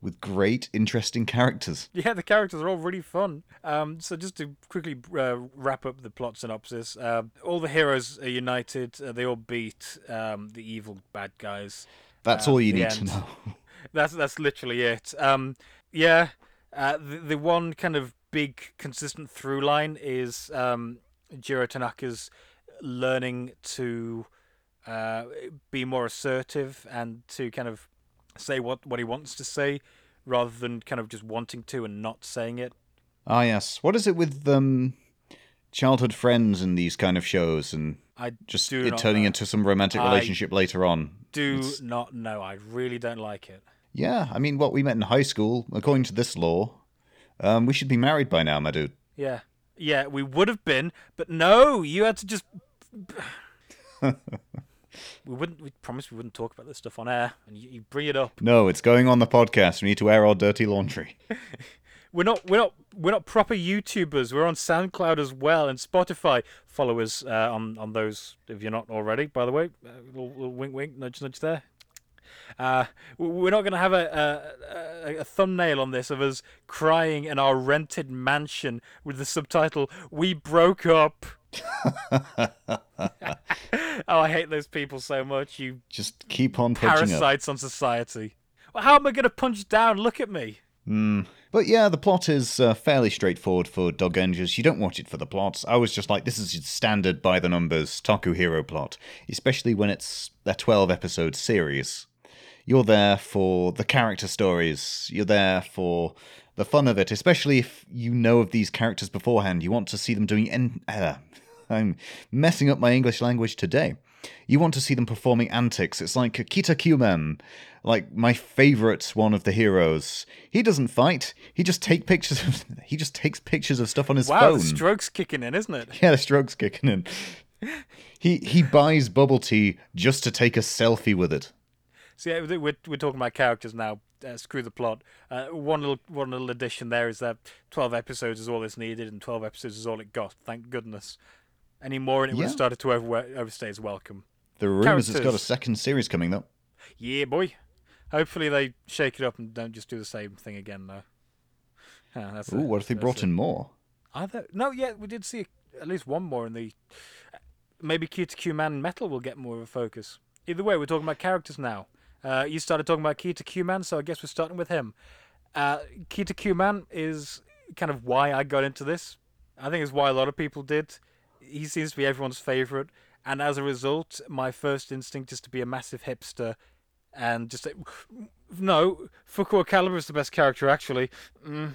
With great, interesting characters. *laughs* Yeah, the characters are all really fun. Um, so just to quickly uh, wrap up the plot synopsis, uh, all the heroes are united. Uh, they all beat um, the evil bad guys. That's Uh, all you need to know. *laughs* That's that's literally it. Um, yeah, uh, the, the one kind of big consistent through line is um, Jiro Tanaka's learning to uh, be more assertive and to kind of say what, what he wants to say rather than kind of just wanting to and not saying it. Ah, yes. What is it with um, childhood friends in these kind of shows and I just do it turning know. into some romantic I relationship later on? do It's- not know. I really don't like it. Yeah, I mean, what we met in high school, according to this law, um, we should be married by now, my dude. Yeah. Yeah, we would have been, but no, you had to just. *laughs* we wouldn't. We promised we wouldn't talk about this stuff on air, and you, you bring it up. No, it's going on the podcast. We need to air our dirty laundry. *laughs* We're not. We're not. We're not proper YouTubers. We're on SoundCloud as well and Spotify. Follow us uh, on on those if you're not already. By the way, uh, little, little wink, wink, nudge, nudge there. Uh, we're not going to have a, a, a, a thumbnail on this of us crying in our rented mansion with the subtitle "We broke up." *laughs* oh, I hate those people so much. You Just keep on parasites on society. Well, how am I going to punch down? Look at me. Mm. But yeah, the plot is uh, fairly straightforward for Dogengers. You don't watch it for the plots. I was just like, this is your standard by the numbers Toku Hero plot, especially when it's a 12 episode series. You're there for the character stories, you're there for the fun of it, especially if you know of these characters beforehand. You want to see them doing. En- uh, *laughs* I'm messing up my English language today. You want to see them performing antics. It's like Kita Q Man, like my favorite one of the heroes. He doesn't fight. He just take pictures. Of, *laughs* he just takes pictures of stuff on his Wow, phone. the stroke's kicking in, isn't it? *laughs* yeah, the stroke's kicking in. He he buys bubble tea just to take a selfie with it. So yeah, we're we're talking about characters now. Uh, screw the plot. Uh, one little one little addition there is that twelve episodes is all it's needed, and twelve episodes is all it got. Thank goodness. Any more, and it would have started to over, overstay its welcome. The rumors it's got a second series coming though. Yeah, boy. Hopefully they shake it up and don't just do the same thing again, though. Huh, that's Ooh, what if they that's brought a- in more? Are there? No, yeah, we did see at least one more in the. Maybe Kita Q Man Metal will get more of a focus. Either way, we're talking about characters now. Uh, you started talking about Kita Q Man, so I guess we're starting with him. Uh, Kita Q Man is kind of why I got into this. I think it's why a lot of people did. He seems to be everyone's favorite, and as a result, my first instinct is to be a massive hipster and just say, no, Fukuo Caliber is the best character actually. Mm.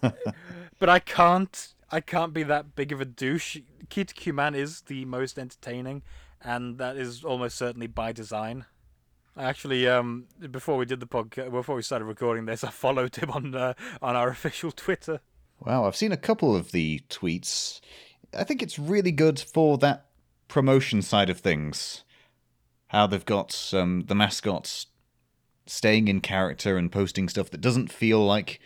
*laughs* but I can't. I can't be that big of a douche. Kita Q Man is the most entertaining, and that is almost certainly by design. I actually, um, before we did the podcast, before we started recording this, *laughs* I followed him on uh, on our official Twitter. Wow, I've seen a couple of the tweets. I think it's really good for that promotion side of things. How they've got um, the mascots staying in character and posting stuff that doesn't feel like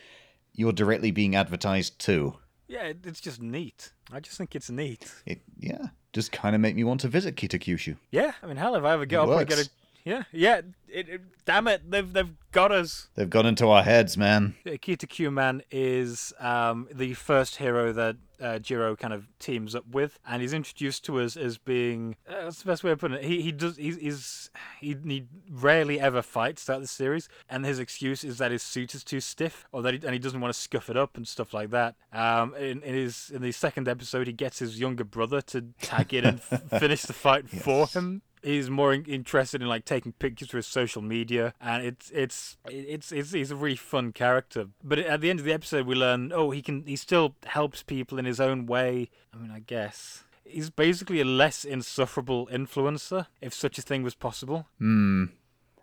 you're directly being advertised to. Yeah, it's just neat. I just think it's neat. It, yeah, just kind of make me want to visit Kitakyushu. Yeah, I mean, hell, if I ever get It up and works. get a yeah, yeah, it, it, damn it, they've they've got us. They've got into our heads, man. Kita Q Man is um, the first hero that uh, Jiro kind of teams up with, and he's introduced to us as being uh, that's the best way of putting it. He he does he's, he's he, he rarely ever fights throughout the series, and his excuse is that his suit is too stiff, or that he, and he doesn't want to scuff it up and stuff like that. Um, in, in his in the second episode, he gets his younger brother to tag in and f- *laughs* finish the fight for him he's more in- interested in like taking pictures for his social media and it's it's it's it's he's a really fun character. But at the end of the episode we learn oh he can he still helps people in his own way. I mean i guess. He's basically a less insufferable influencer if such a thing was possible. Hmm.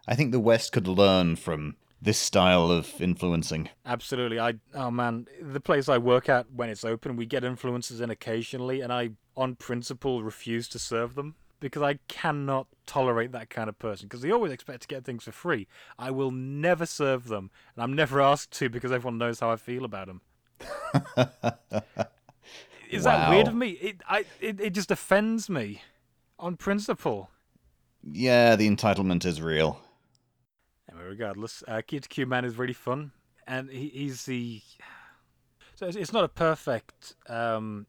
I think the West could learn from this style of influencing. absolutely. I oh man the place i work at when it's open we get influencers in occasionally and i on principle refuse to serve them because I cannot tolerate that kind of person because they always expect to get things for free. I will never serve them, and I'm never *laughs* asked to because everyone knows how I feel about them. *laughs* Is that weird of me? It I it, it just offends me on principle. Yeah, the entitlement is real. Anyway, regardless, uh, Kita Q Man is really fun, and he, he's the. So it's, it's not a perfect um,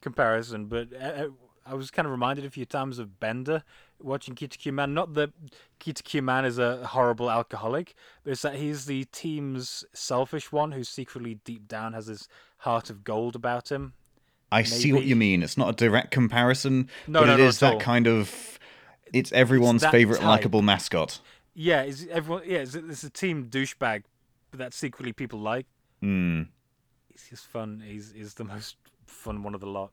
comparison, but uh, I was kind of reminded a few times of Bender watching Kita Q Man. Not that Kita Q Man is a horrible alcoholic, but it's that he's the team's selfish one who secretly deep down has his heart of gold about him. I see what you mean. It's not a direct comparison, No, but no, it is that all. kind of. It's everyone's that favorite type. likable mascot. Yeah, is everyone? Yeah, it's, it's a team douchebag, that secretly people like. Hmm. He's just fun. He's he's the most fun one of the lot.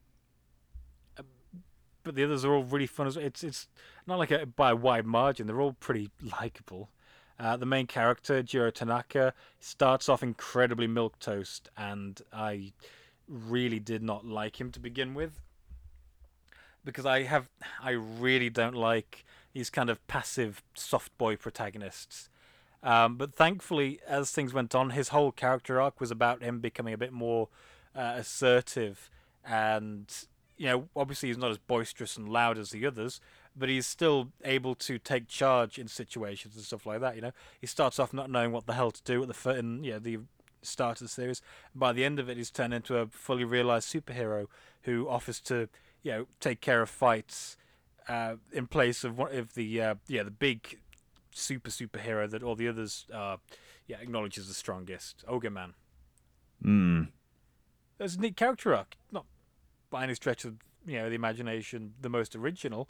But the others are all really fun as well. It's it's not like a by a wide margin. They're all pretty likable. Uh, the main character, Jiro Tanaka, starts off incredibly milk toast, and I really did not like him to begin with because I have I really don't like these kind of passive soft boy protagonists. Um, but thankfully, as things went on, his whole character arc was about him becoming a bit more uh, assertive, and you know, obviously he's not as boisterous and loud as the others, but he's still able to take charge in situations and stuff like that. You know, he starts off not knowing what the hell to do at the in you know, the start of the series. By the end of it, he's turned into a fully realized superhero who offers to you know take care of fights uh, in place of one of the uh, yeah the big super superhero that all the others uh, yeah acknowledge as the strongest Ogre Man. Hmm. There's a neat character arc, not by any stretch of you know the imagination the most original,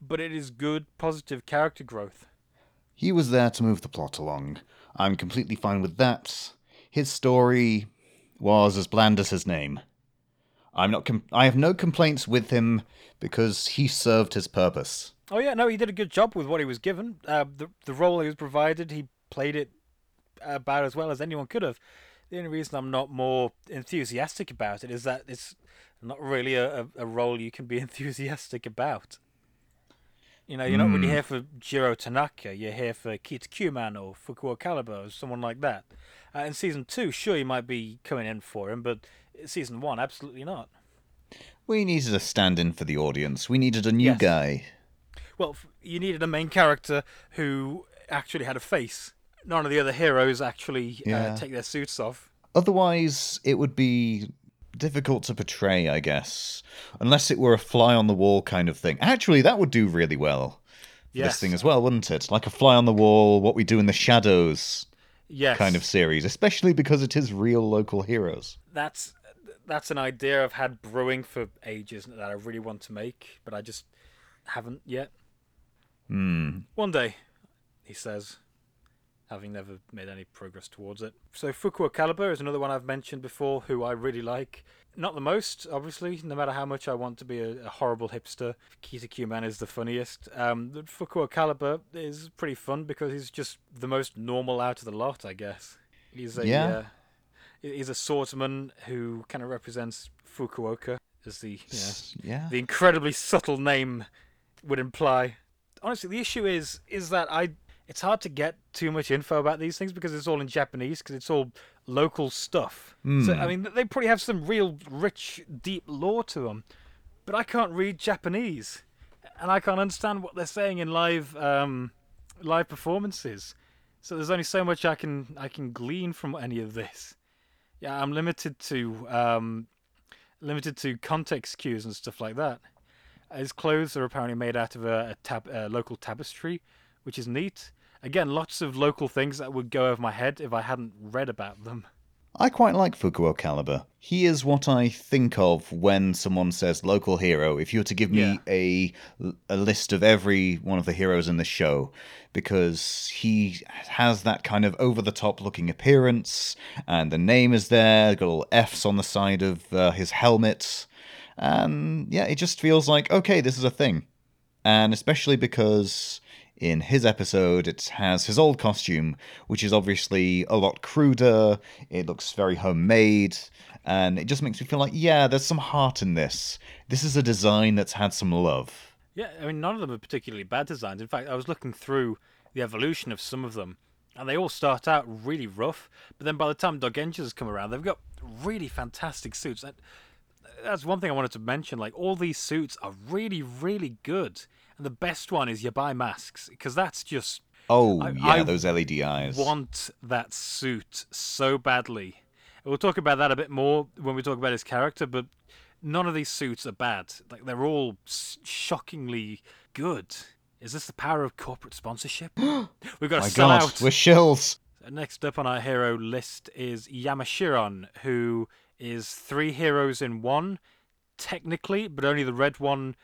but it is good positive character growth. He was there to move the plot along. I'm completely fine with that. His story was as bland as his name. I'm not. Com- I have no complaints with him because he served his purpose. Oh yeah, no, he did a good job with what he was given. Uh, the the role he was provided, he played it about as well as anyone could have. The only reason I'm not more enthusiastic about it is that it's not really a, a, role you can be *laughs* enthusiastic about. You know, you're not really Hmm. here for Jiro Tanaka. You're here for Kita Q Man or Fukuo Caliber or someone like that. Uh, in season two, sure you might be coming in for him, but season one, absolutely not. We needed a stand-in for the audience. We needed a new Yes. guy. Well, you needed a main character who actually had a face. None of the other heroes actually Yeah. uh, take their suits off. Otherwise, it would be difficult to portray, I guess, unless it were a fly on the wall kind of thing. Actually, that would do really well. for Yes. This thing as well, wouldn't it? Like a fly on the wall, what we do in the shadows Yes, kind of series, especially because it is real local heroes. That's that's an idea I've had brewing for ages that I really want to make, but I just haven't yet. Hmm. One day, he says, having never made any progress towards it. So Fukuo Caliber is another one I've mentioned before, who I really like. Not the most, obviously, no matter how much I want to be a, a horrible hipster. Kita Q Man is the funniest. Um, Fukuo Caliber is pretty fun because he's just the most normal out of the lot, I guess. He's a Yeah. uh, he's a swordsman who kind of represents Fukuoka as the you know, Yeah. the incredibly subtle name would imply. Honestly, the issue is is that I it's hard to get too much info about these things because it's all in Japanese because it's all local stuff. So I mean, they probably have some real rich, deep lore to them, but I can't read Japanese, and I can't understand what they're saying in live um, live performances. So there's only so much I can I can glean from any of this. Yeah, I'm limited to um, limited to context cues and stuff like that. His clothes are apparently made out of a, a tab, a local tapestry, which is neat. Again, lots of local things that would go over my head if I hadn't read about them. I quite like Fukuo Caliber. He is what I think of when someone says local hero. If you were to give me a a list of every one of the heroes in the show, because he has that kind of over the top looking appearance, and the name is there, got little F's on the side of uh, his helmet, and yeah, it just feels like okay, this is a thing, and especially because in his episode, it has his old costume, which is obviously a lot cruder. It looks very homemade, and it just makes me feel like, yeah, there's some heart in this. This is a design that's had some love. Yeah, I mean, none of them are particularly bad designs. In fact, I was looking through the evolution of some of them, and they all start out really rough, but then by the time Dogengers come around, they've got really fantastic suits. That, that's one thing I wanted to mention. Like, all these suits are really, really good. The best one is you buy masks, because that's just Oh, I- yeah, I those LED eyes. want that suit so badly. We'll talk about that a bit more when we talk about his character, but none of these suits are bad. Like they're all shockingly good. Is this the power of corporate sponsorship? *gasps* We've got to My sell god, out. we're shills. Next up on our hero list is Yamashiron, who is three heroes in one. technically, but only the red one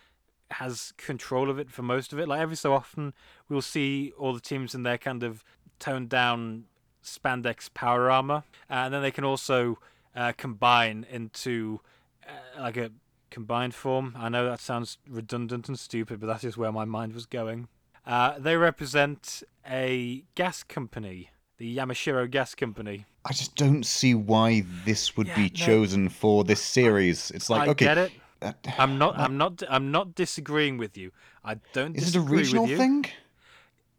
has control of it for most of it. Like every so often, we'll see all the teams in their kind of toned down spandex power armor, and then they can also uh, combine into uh, like a combined form. I know that sounds redundant and stupid, but that's where my mind was going. Uh, they represent a gas company, the Yamashiro Gas Company. I just don't see why this would Yeah, be no. chosen for this series. It's like I okay, uh, *sighs* I'm not. I'm not. I'm not disagreeing with you. I don't. is it a regional thing?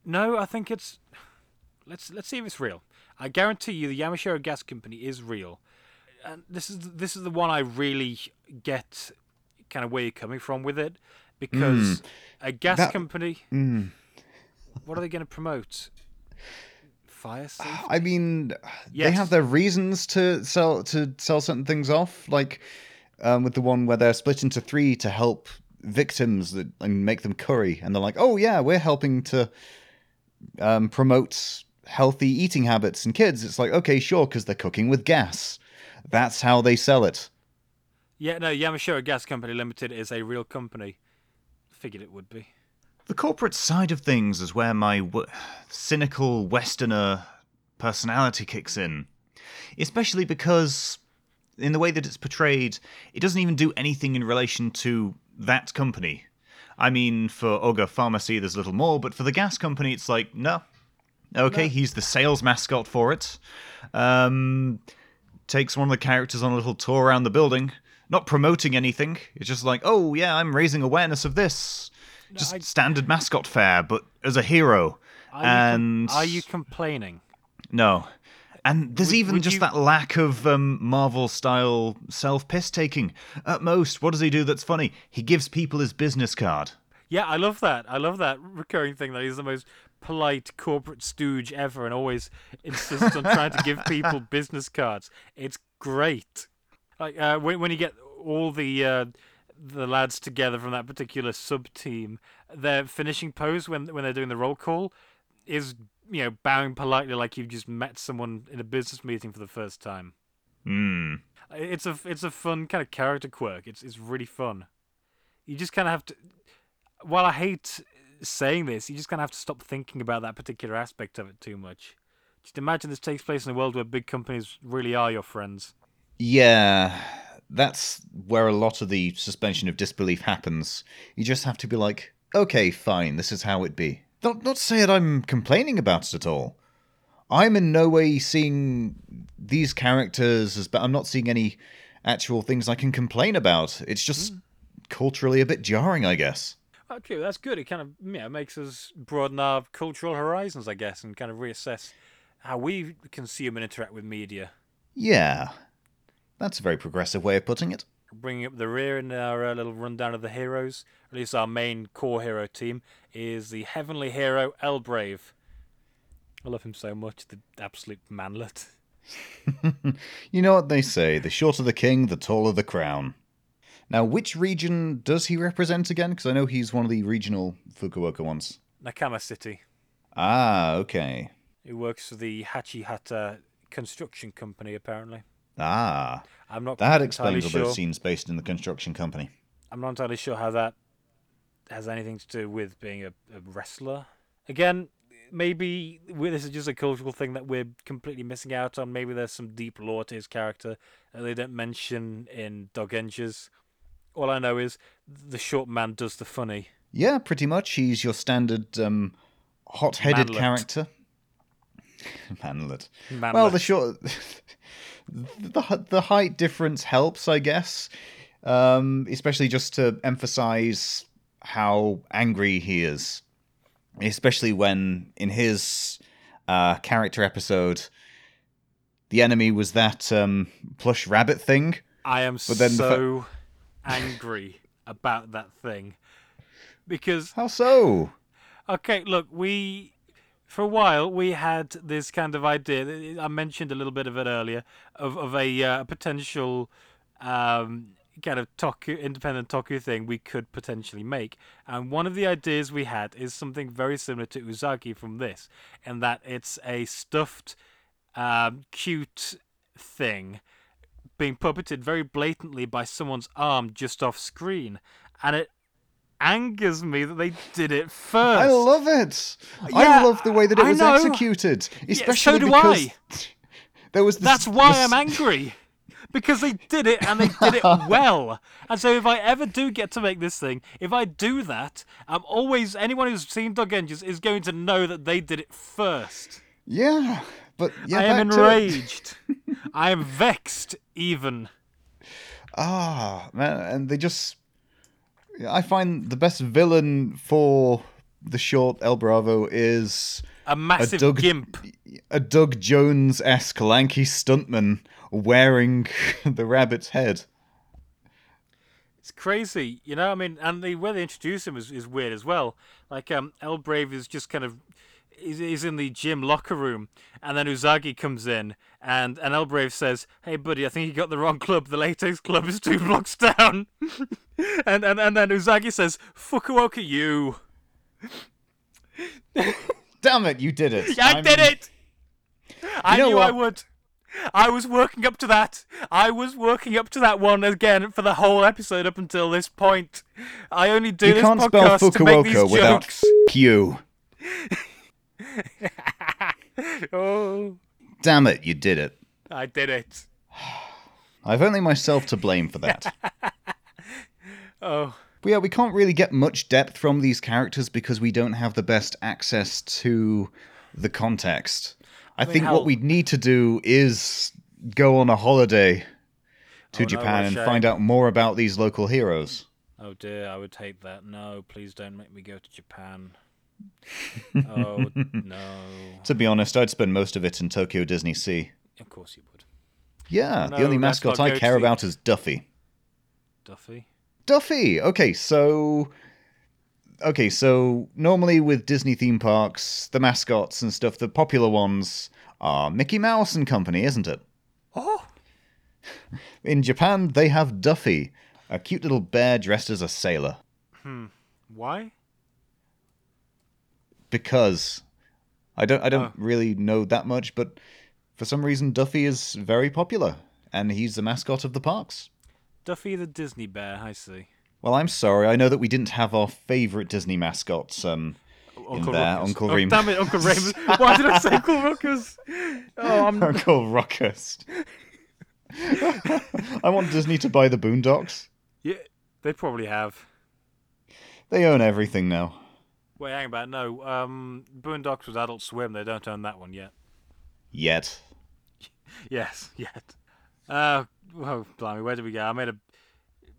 No, I think it's. Let's let's see if it's real. I guarantee you, the Yamashiro Gas Company is real, and this is this is the one I really get, kind of where you're coming from with it, because a gas That- company. Mm. What are they going to promote? Fire *sighs* safety. I mean, they have their reasons to sell to sell certain things off, like um, with the one where they're split into three to help victims that, and make them curry, and they're like, "Oh yeah, we're helping to um, promote healthy eating habits in kids." It's like, okay, sure, because they're cooking with gas. That's how they sell it. Yeah, no, Yamashiro Gas Company Limited is a real company. Figured it would be. The corporate side of things is where my w- cynical Westerner personality kicks in. Especially because, in the way that it's portrayed, it doesn't even do anything in relation to that company. I mean, for Ogre Pharmacy, there's a little more, but for the gas company, it's like, no. Okay, No. he's the sales mascot for it. Um, takes one of the characters on a little tour around the building. Not promoting anything. It's just like, oh, yeah, I'm raising awareness of this. Just I- standard mascot fare, but as a hero. Are you, com- and are you complaining? no. And there's Would- even would just you- that lack of um, Marvel style self piss taking. At most, what does he do that's funny? He gives people his business card. Yeah, I love that. I love that recurring thing that he's the most polite corporate stooge ever and always insists on trying to give people *laughs* business cards. It's great. Like uh, when when you get all the uh, the lads together from that particular sub team, their finishing pose when when they're doing the roll call is you know bowing politely like you've just met someone in a business meeting for the first time. Hmm. It's a it's a fun kind of character quirk. It's it's really fun. You just kind of have to. While I hate saying this, you just kind of have to stop thinking about that particular aspect of it too much. Just imagine this takes place in a world where big companies really are your friends. Yeah, that's where a lot of the suspension of disbelief happens. You just have to be like, okay, fine, this is how it be. Not, not to say that I'm complaining about it at all. I'm in no way seeing these characters as bad. I'm not seeing any actual things I can complain about. It's just hmm. culturally a bit jarring, I guess. Okay, that's good. It kind of yeah makes us broaden our cultural horizons, I guess, and kind of reassess how we consume and interact with media. Yeah, that's a very progressive way of putting it. Bringing up the rear in our uh, little rundown of the heroes. At least our main core hero team is the heavenly hero Elbrave. I love him so much, the absolute manlet. *laughs* You know what they say the shorter the king, the taller the crown. Now, which region does he represent again? Because I know he's one of the regional Fukuoka ones. Nakama City, Ah, okay. He works for the Hachihata Construction Company, apparently. Ah, I'm not that explains all sure. those scenes based in the construction company. I'm not entirely sure how that has anything to do with being a, a wrestler. Again, maybe we- this is just a cultural thing that we're completely missing out on. Maybe there's some deep lore to his character that they don't mention in Dogengers. All I know is the short man does the funny. Yeah, pretty much. He's your standard um, hot-headed character. *laughs* Manlet. Manlet. Well, the short, *laughs* the the height difference helps, I guess. Um, especially just to emphasize how angry he is, especially when in his uh, character episode, the enemy was that um, plush rabbit thing. I am but then the so *laughs* angry about that thing because How so? Okay, look, we for a while we had this kind of idea. I mentioned a little bit of it earlier of of a uh, potential um, kind of toku independent toku thing we could potentially make. And one of the ideas we had is something very similar to Uzagi from this, in that it's a stuffed, um, cute thing being puppeted very blatantly by someone's arm just off screen, and it angers me that they did it first. I love it. I love the way that it was executed, especially do because I. *laughs* there was. This, That's why this- I'm angry. Because they did it and they did it *laughs* well. And so if I ever do get to make this thing, if I do that, I'm always anyone who's seen Dogengers is going to know that they did it first. Yeah, but yeah, I am back to it. enraged. *laughs* I am vexed even. Ah, man, and they just. I find the best villain for the short El Brave is A massive Doug- gimp. a Doug Jones esque lanky stuntman wearing *laughs* the rabbit's head. It's crazy, you know. I mean, and the way they introduce him is, is weird as well. Like, um, El Brave is just kind of he's, he's in the gym locker room, and then Uzagi comes in, and and El Brave says, "Hey, buddy, I think you got the wrong club. The latex club is two *laughs* blocks down." *laughs* and and and then Uzagi says, "Fukuoka, you." *laughs* Damn it, you did it! I I'm- did it. I know knew I would. I was working up to that. I was working up to that one again for the whole episode up until this point. I only do You this can't spell podcast to make these without jokes. you. *laughs* oh, Damn it, you did it. I did it. I've only myself to blame for that. *laughs* Oh, But yeah, we can't really get much depth from these characters because we don't have the best access to the context. I, mean, think how- what we'd need to do is go on a holiday to Oh, Japan a and find out more about these local heroes. oh dear, I would hate that. No, please don't make me go to Japan. *laughs* Oh no. To be honest, I'd spend most of it in Tokyo Disney Sea. Of course you would, Yeah, No, the only mascot I care about is Duffy. Duffy. Duffy. Okay, so okay, so normally with Disney theme parks, the mascots and stuff, the popular ones are Mickey Mouse and company, isn't it? Oh, *laughs* In Japan, they have Duffy, a cute little bear dressed as a sailor. Hmm. Why? Because I don't I don't Oh. really know that much, but for some reason Duffy is very popular and he's the mascot of the parks. Duffy the Disney bear. I see. Well, I'm sorry. I know that we didn't have our favorite Disney mascots um Uncle there, Ruckus. Uncle oh, Remus. Damn it, Uncle Remus. Why did I say Uncle Ruckus? Oh, I'm *laughs* Uncle Ruckus. *laughs* I want Disney to buy the Boondocks. Yeah, they probably have. They own everything now. Wait, hang about. No, um, Boondocks was Adult Swim. They don't own that one yet. Yet. *laughs* Yes, yet. Uh, oh, blimey, where did we go? I made a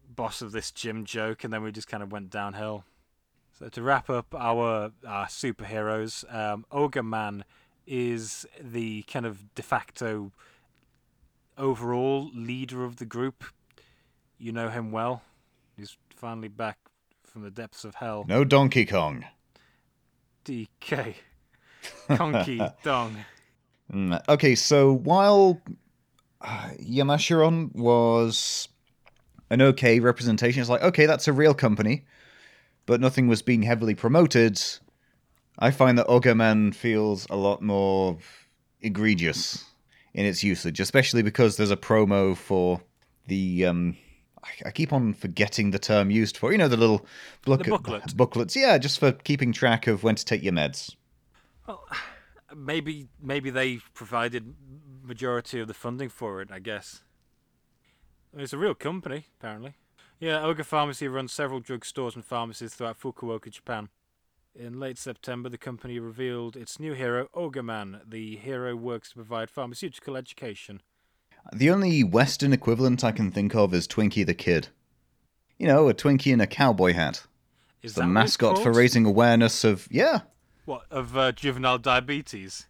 boss of this gym joke, and then we just kind of went downhill. So to wrap up our, our superheroes, um, Ogre Man is the kind of de facto overall leader of the group. You know him well. He's finally back from the depths of hell. No Donkey Kong. DK. Donkey *laughs* Dong. Mm, Okay, so while *sighs* uh, Yamashiron was an okay representation, it's like, okay, that's a real company, but nothing was being heavily promoted. I find that Ogaman feels a lot more egregious in its usage, especially because there's a promo for the. Um, I- keep on forgetting the term used for, you know, the little book- booklet. *laughs* booklets. Yeah, just for keeping track of when to take your meds. Well, *sighs* maybe maybe they provided majority of the funding for it. I guess it's a real company, apparently. Yeah, Ogre Pharmacy runs several drug stores and pharmacies throughout Fukuoka, Japan. In late September, the company revealed its new hero, Ogre Man. The hero works to provide pharmaceutical education. The only Western equivalent I can think of is Twinkie the Kid. You know, a Twinkie in a cowboy hat. Is The that what it's mascot for raising awareness of. Yeah. what of uh, juvenile diabetes?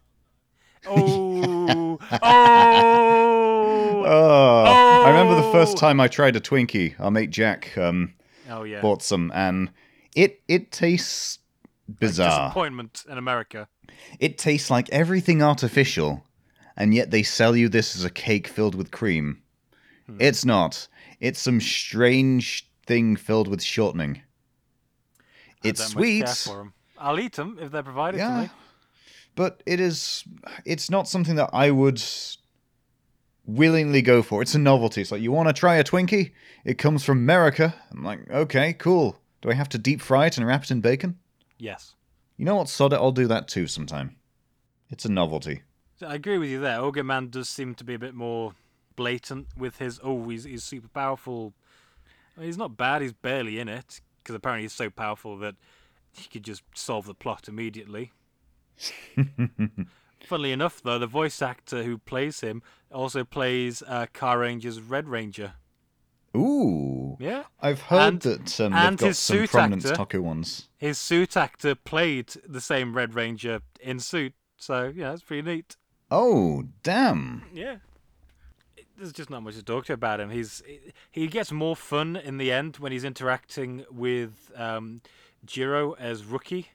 Oh, oh, Oh, I remember the first Oh! time I tried a Twinkie. Our mate Jack um, oh yeah. bought some, and it it tastes bizarre. Disappointment in America. It tastes like everything artificial, and yet they sell you this as a cake filled with cream. Hmm. It's not. It's some strange thing filled with shortening. It's don't much care sweet. I'll eat them if they're provided to me. But it is it's not something that I would willingly go for. It's a novelty. It's like you want to try a Twinkie? It comes from America. I'm like, okay, cool. Do I have to deep fry it and wrap it in bacon? Yes. You know what, sod it, I'll do that too sometime. It's a novelty. I agree with you there. Ogre Man does seem to be a bit more blatant with his. Oh, he's, he's super powerful. I mean, he's not bad. He's barely in it because apparently he's so powerful that he could just solve the plot immediately. *laughs* Funnily enough, though, the voice actor who plays him also plays uh, Carranger's Red Ranger. Ooh. Yeah. I've heard And- that um, and they've got his some suit prominent actor. taco ones. His suit actor played the same Red Ranger in suit. So, yeah, that's pretty neat. Oh, damn. Yeah. There's just not much to talk to about him. He's he gets more fun in the end when he's interacting with um, Jiro as rookie,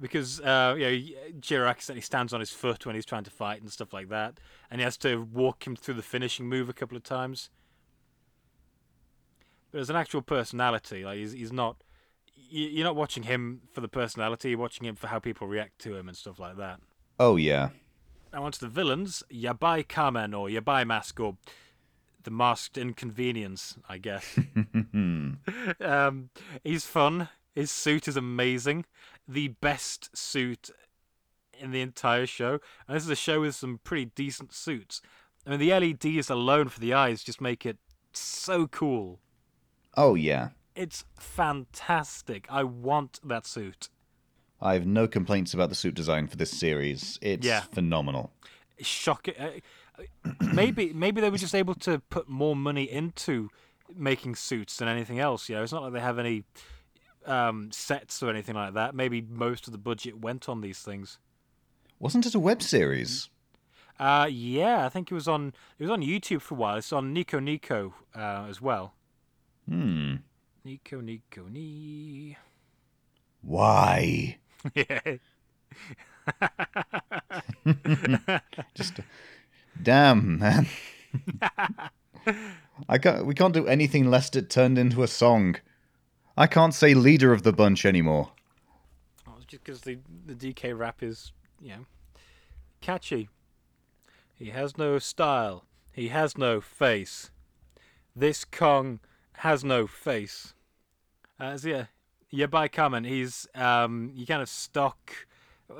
because uh, you know Jiro accidentally stands on his foot when he's trying to fight and stuff like that, and he has to walk him through the finishing move a couple of times. But as an actual personality, like he's he's not. you- You're not watching him for the personality. You're watching him for how people react to him and stuff like that. Oh, yeah. Now onto the villains, Yabai Kamen or Yabai Mask or the Masked Inconvenience, I guess. *laughs* *laughs* um, he's fun. His suit is amazing. The best suit in the entire show. And this is a show with some pretty decent suits. I mean, the LEDs alone for the eyes just make it so cool. oh, yeah. It's fantastic. I want that suit. I have no complaints about the suit design for this series. It's Yeah. phenomenal. shocking. Uh, *clears throat* maybe maybe they were just able to put more money into making suits than anything else. You know, it's not like they have any um, sets or anything like that. Maybe most of the budget went on these things. Wasn't it a web series? Uh, yeah, I think it was on it was on YouTube for a while. It's on Nico Nico uh, as well. Hmm. Nico Nico Ni. Why? *laughs* yeah. *laughs* Just damn, man. *laughs* I can't. We can't do anything lest it turned into a song. I can't say leader of the bunch anymore. Oh, just because the the DK rap is you know catchy. He has no style. He has no face. This Kong has no face. Uh, so yeah. By comment, he's um, you kind of stock.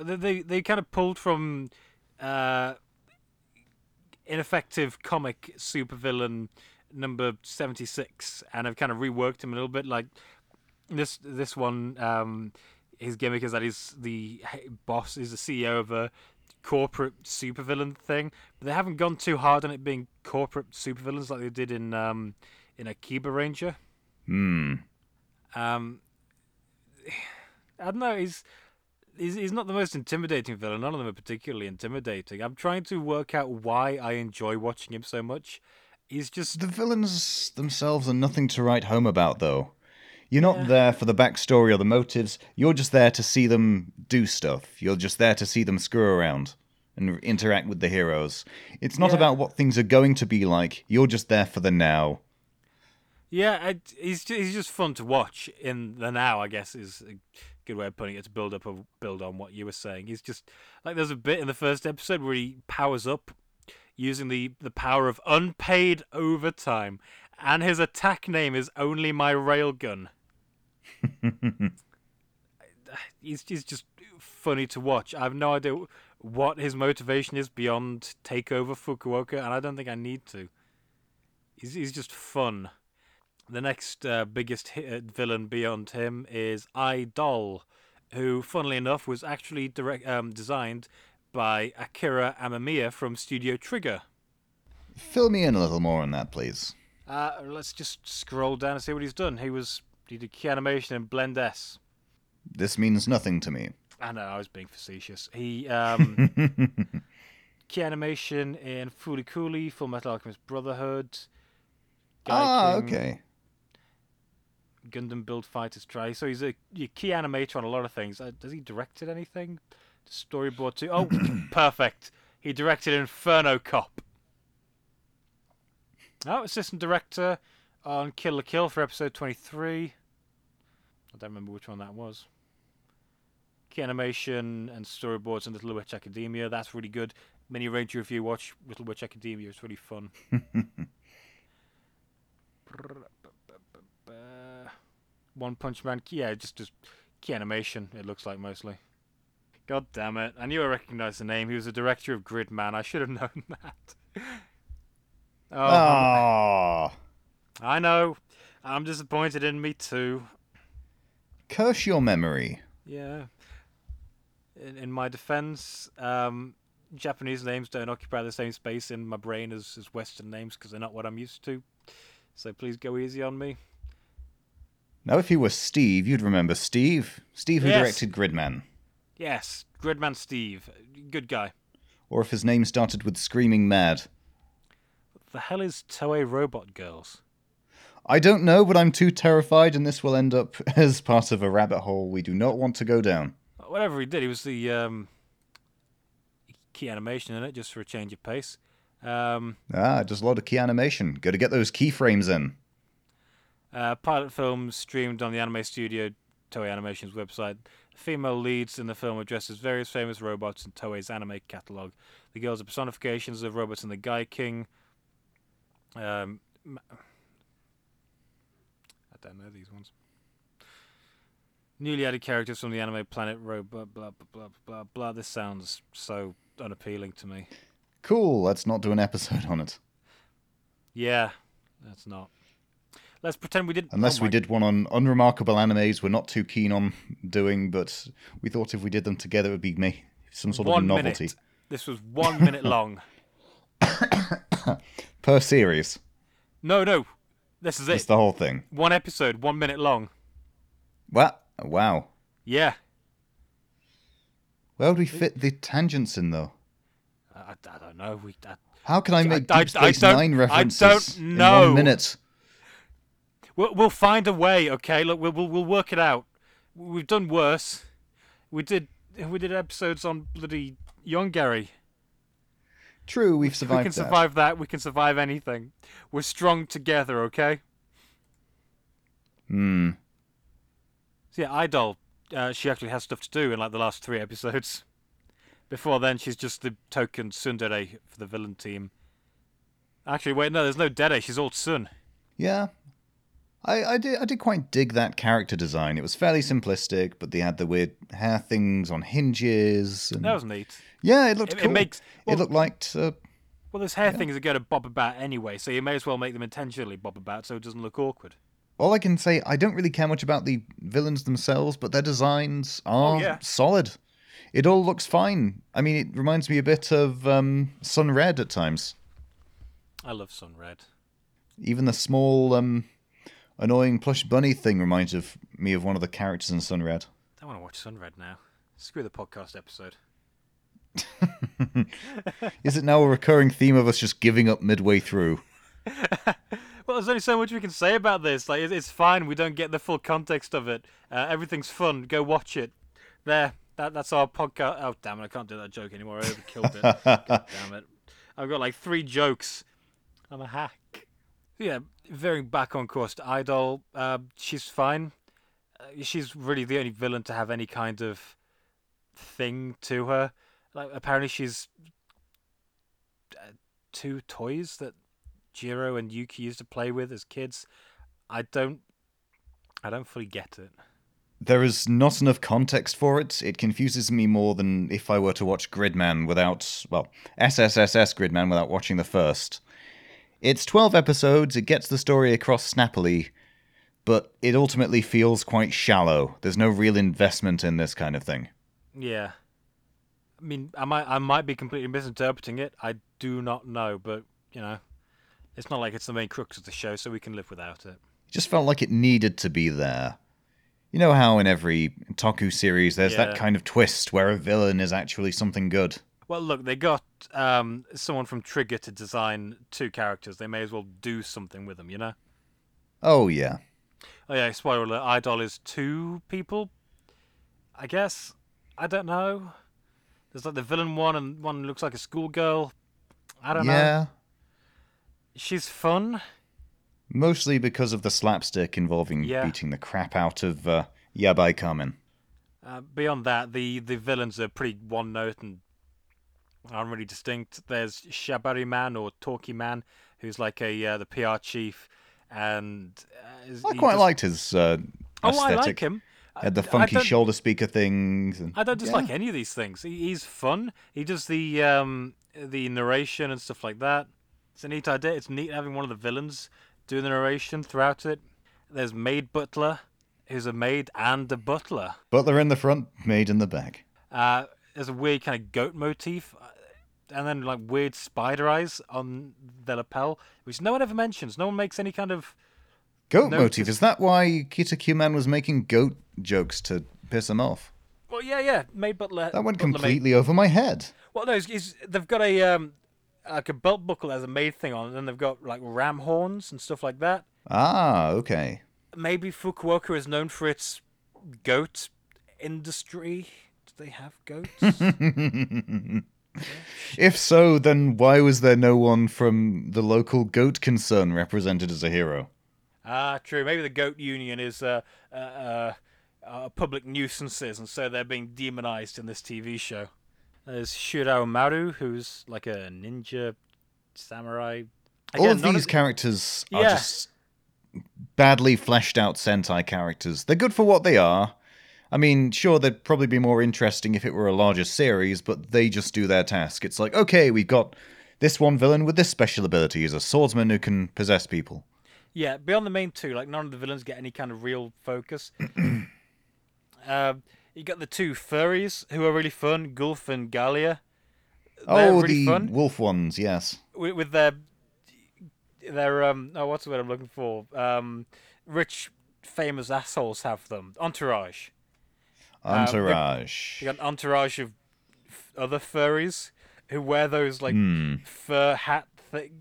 They they, kind of pulled from uh, ineffective comic supervillain number seventy six, and have kind of reworked him a little bit. Like this this one, um, his gimmick is that he's the boss, he's the CEO of a corporate supervillain thing, but they haven't gone too hard on it being corporate supervillains like they did in um, in Akiba Ranger. Hmm. Um, *sighs* I don't know. He's, he's he's not the most intimidating villain. None of them are particularly intimidating. I'm trying to work out why I enjoy watching him so much. He's just The villains themselves are nothing to write home about, though. You're not there for the backstory or the motives. You're just there to see them do stuff. You're just there to see them screw around and interact with the heroes. It's not Yeah. about what things are going to be like. You're just there for the now. yeah. I, he's ju- he's just fun to watch in the now. I guess is a good way of putting it to build up or build on what you were saying. He's just like there's a bit in the first episode where he powers up using the the power of unpaid overtime, and his attack name is only my railgun. *laughs* he's, he's just funny to watch. I have no idea what his motivation is beyond take over Fukuoka, and I don't think I need to. He's, he's just fun. The next uh, biggest hit, villain beyond him is I Idol, who, funnily enough, was actually direct, um, designed by Akira Amamiya from Studio Trigger. Fill me in a little more on that, please. Uh, let's just scroll down and see what he's done. He was he did key animation in Blend S. This means nothing to me. I know I was being facetious. He um, *laughs* key animation in Fulikuli, Full Metal Alchemist Brotherhood. ah, Gaiking, okay. Gundam Build Fighters Try. So he's a, a key animator on a lot of things. Uh, has he directed anything? Storyboard too. Oh, *clears throat* perfect. He directed Inferno Cop. Oh, assistant director on Kill la Kill for episode 23. I don't remember which one that was. Key animation and storyboards in Little Witch Academia. That's really good. Mini Ranger if you watch Little Witch Academia. It's really fun. *laughs* One Punch Man. Yeah, just just key animation. It looks like mostly. God damn it! I knew I recognized the name. He was the director of Gridman. I should have *laughs* known that. oh, Ah, I know. I'm disappointed in me too. Curse your memory. Yeah. In, in my defense, um, Japanese names don't occupy the same space in my brain as, as Western names because they're not what I'm used to. So please go easy on me. Now, if he were Steve, you'd remember Steve. Steve who Yes. directed Gridman. Yes, Gridman Steve, good guy. Or if his name started with Screaming Mad. What the hell is Toei Robot Girls? I don't know, but I'm too terrified, and this will end up *laughs* as part of a rabbit hole we do not want to go down. Whatever he did, he was the um, key animation in it, just for a change of pace. Um, Ah, just a lot of key animation. Got to get those keyframes in. Uh, pilot film streamed on the Anime Studio Toei Animation's website. The female leads in the film as various famous robots in Toei's anime catalog. The girls are personifications of robots in the Gaiking. Um, I don't know these ones. Newly added characters from the anime planet robot. Blah blah blah blah blah. This sounds so unappealing to me. Cool, let's not do an episode on it. Yeah, that's not. Let's pretend we didn't. Unless oh we did one on unremarkable animes we're not too keen on doing, but we thought if we did them together it would be me some sort one of novelty. minute. This was one minute *coughs* long. *coughs* Per series. No, no. This is it. It's the whole thing. One episode, one minute long. What? Wow. Yeah. Where would we fit the tangents in, though? I, I- I don't know. We. I, How can I make I- Deep I Space don't- Nine I references don't in know. one minute? we'll, we'll find a way. Okay. Look, we'll, we'll we'll work it out. We've done worse. We did we did episodes on bloody young Gary. True, we've survived. we can that. survive that. We can survive anything. We're strong together. Okay. Hmm. So yeah, Idol. Uh, she actually has stuff to do in like the last three episodes. *laughs* Before then, she's just the token tsundere for the villain team. Actually, wait, no, there's no dere. She's all tsun. Yeah. I, I did I did quite dig that character design. It was fairly simplistic, but they had the weird hair things on hinges. And... That was neat. Yeah, it looked It, cool. it makes well, it looked like uh, well, those hair things are going to bob about anyway, so you may as well make them intentionally bob about so it doesn't look awkward. all I can say. I don't really care much about the villains themselves, but their designs are Oh, yeah. solid. It all looks fine. I mean, it reminds me a bit of um, Sun Red at times. I love Sun Red. Even the small, um, annoying plush bunny thing reminds of me of one of the characters in Sun Red. I want to watch Sun Red now. Screw the podcast episode. *laughs* Is it now a recurring theme of us just giving up midway through? *laughs* Well, there's only so much we can say about this. Like, it's fine. We don't get the full context of it. Uh, everything's fun. Go watch it. There. That, that's our podcast. Oh, damn it. I can't do that joke anymore. I overkilled it. *laughs* God damn it. I've got like three jokes. I'm a hack. Yeah, veering back on course to Idol. Uh, she's fine. Uh, she's really the only villain to have any kind of thing to her. Like, apparently, she's uh, two toys that Jiro and Yuki used to play with as kids. I don't, I don't fully get it. There is not enough context for it. It confuses me more than if I were to watch Gridman without, well, SSSS Gridman without watching the first. It's 12 episodes, it gets the story across snappily, but it ultimately feels quite shallow. There's no real investment in this kind of thing. Yeah. I mean, I might, I might be completely misinterpreting it. I do not know, but you know, it's not like it's the main crux of the show, so we can live without it. It just felt like it needed to be there. You know how in every Toku series there's Yeah. that kind of twist where a villain is actually something good? Well, look, they got um, someone from Trigger to design two characters. They may as well do something with them, you know? Oh, yeah. Oh yeah, spoiler alert: Idol is two people. I guess. I don't know. There's like the villain one, and one looks like a schoolgirl. I don't know. yeah. She's fun. Mostly because of the slapstick involving Yeah. beating the crap out of uh, Yabai Kamen. Uh, beyond that, the the villains are pretty one note and aren't really distinct. There's Shabari Man or Talkie Man, who's like a uh, the PR chief, and uh, I quite liked his uh, Oh, aesthetic. I like him. Had the funky shoulder speaker things. And, I don't dislike Yeah. any of these things. He, he's fun. He does the um, the narration and stuff like that. It's a neat idea. It's neat having one of the villains do the narration throughout it. There's Maid Butler, who's a maid and a butler. Butler in the front, maid in the back. Uh, there's a weird kind of goat motif, and then like weird spider eyes on the lapel, which no one ever mentions. No one makes any kind of. Goat No, motif. Is that why Kita Q Man was making goat jokes to piss him off? Well, yeah, yeah, Maid Butler. That went Butler completely over my head. Well, no, it's, it's, they've got a um, like a belt buckle that has a maid thing on, and then they've got like ram horns and stuff like that. Ah, okay. Maybe Fukuoka is known for its goat industry. Do they have goats? *laughs* If so, then why was there no one from the local goat concern represented as a hero? ah, true. Maybe the goat union is uh, uh, uh, uh, public nuisances, and so they're being demonized in this TV show. There's Shirao Maru, who's like a ninja samurai. All of these the- characters are Yeah. just badly fleshed out Sentai characters. They're good for what they are. I mean, sure, they'd probably be more interesting if it were a larger series, but they just do their task. It's like, okay, we've got this one villain with this special ability. He's a swordsman who can possess people. Yeah, beyond the main two, like none of the villains get any kind of real focus. *clears throat* um, you got the two furries who are really fun, Gulf and Gallia. They're oh, really the fun wolf ones, yes. with, with their their um oh what's the word I'm looking for um rich famous assholes have them entourage. Uh, they- Entourage. You got an entourage of f- other furries who wear those like Hmm. fur hat th-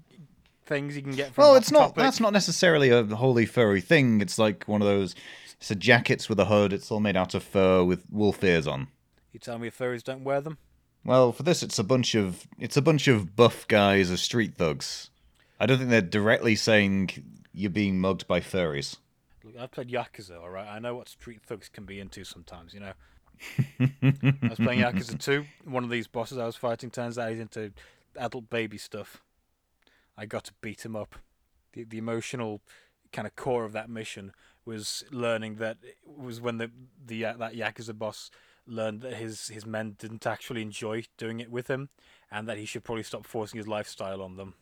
things you can get from. Well, it's not. Topic. That's not necessarily a wholly furry thing. It's like one of those. It's a jackets with a hood. It's all made out of fur with wolf ears on. You tell me furries don't wear them? Well, for this, it's a bunch of it's a bunch of buff guys as street thugs. I don't think they're directly saying you're being mugged by furries. Look, I've played Yakuza, all right. I know what street thugs can be into sometimes, you know. I was playing Yakuza *laughs* 2. One of these bosses I was fighting turns out he's into adult baby stuff. I got to beat him up. The, the emotional kind of core of that mission was learning that it was when the the uh, that Yakuza boss learned that his his men didn't actually enjoy doing it with him, and that he should probably stop forcing his lifestyle on them.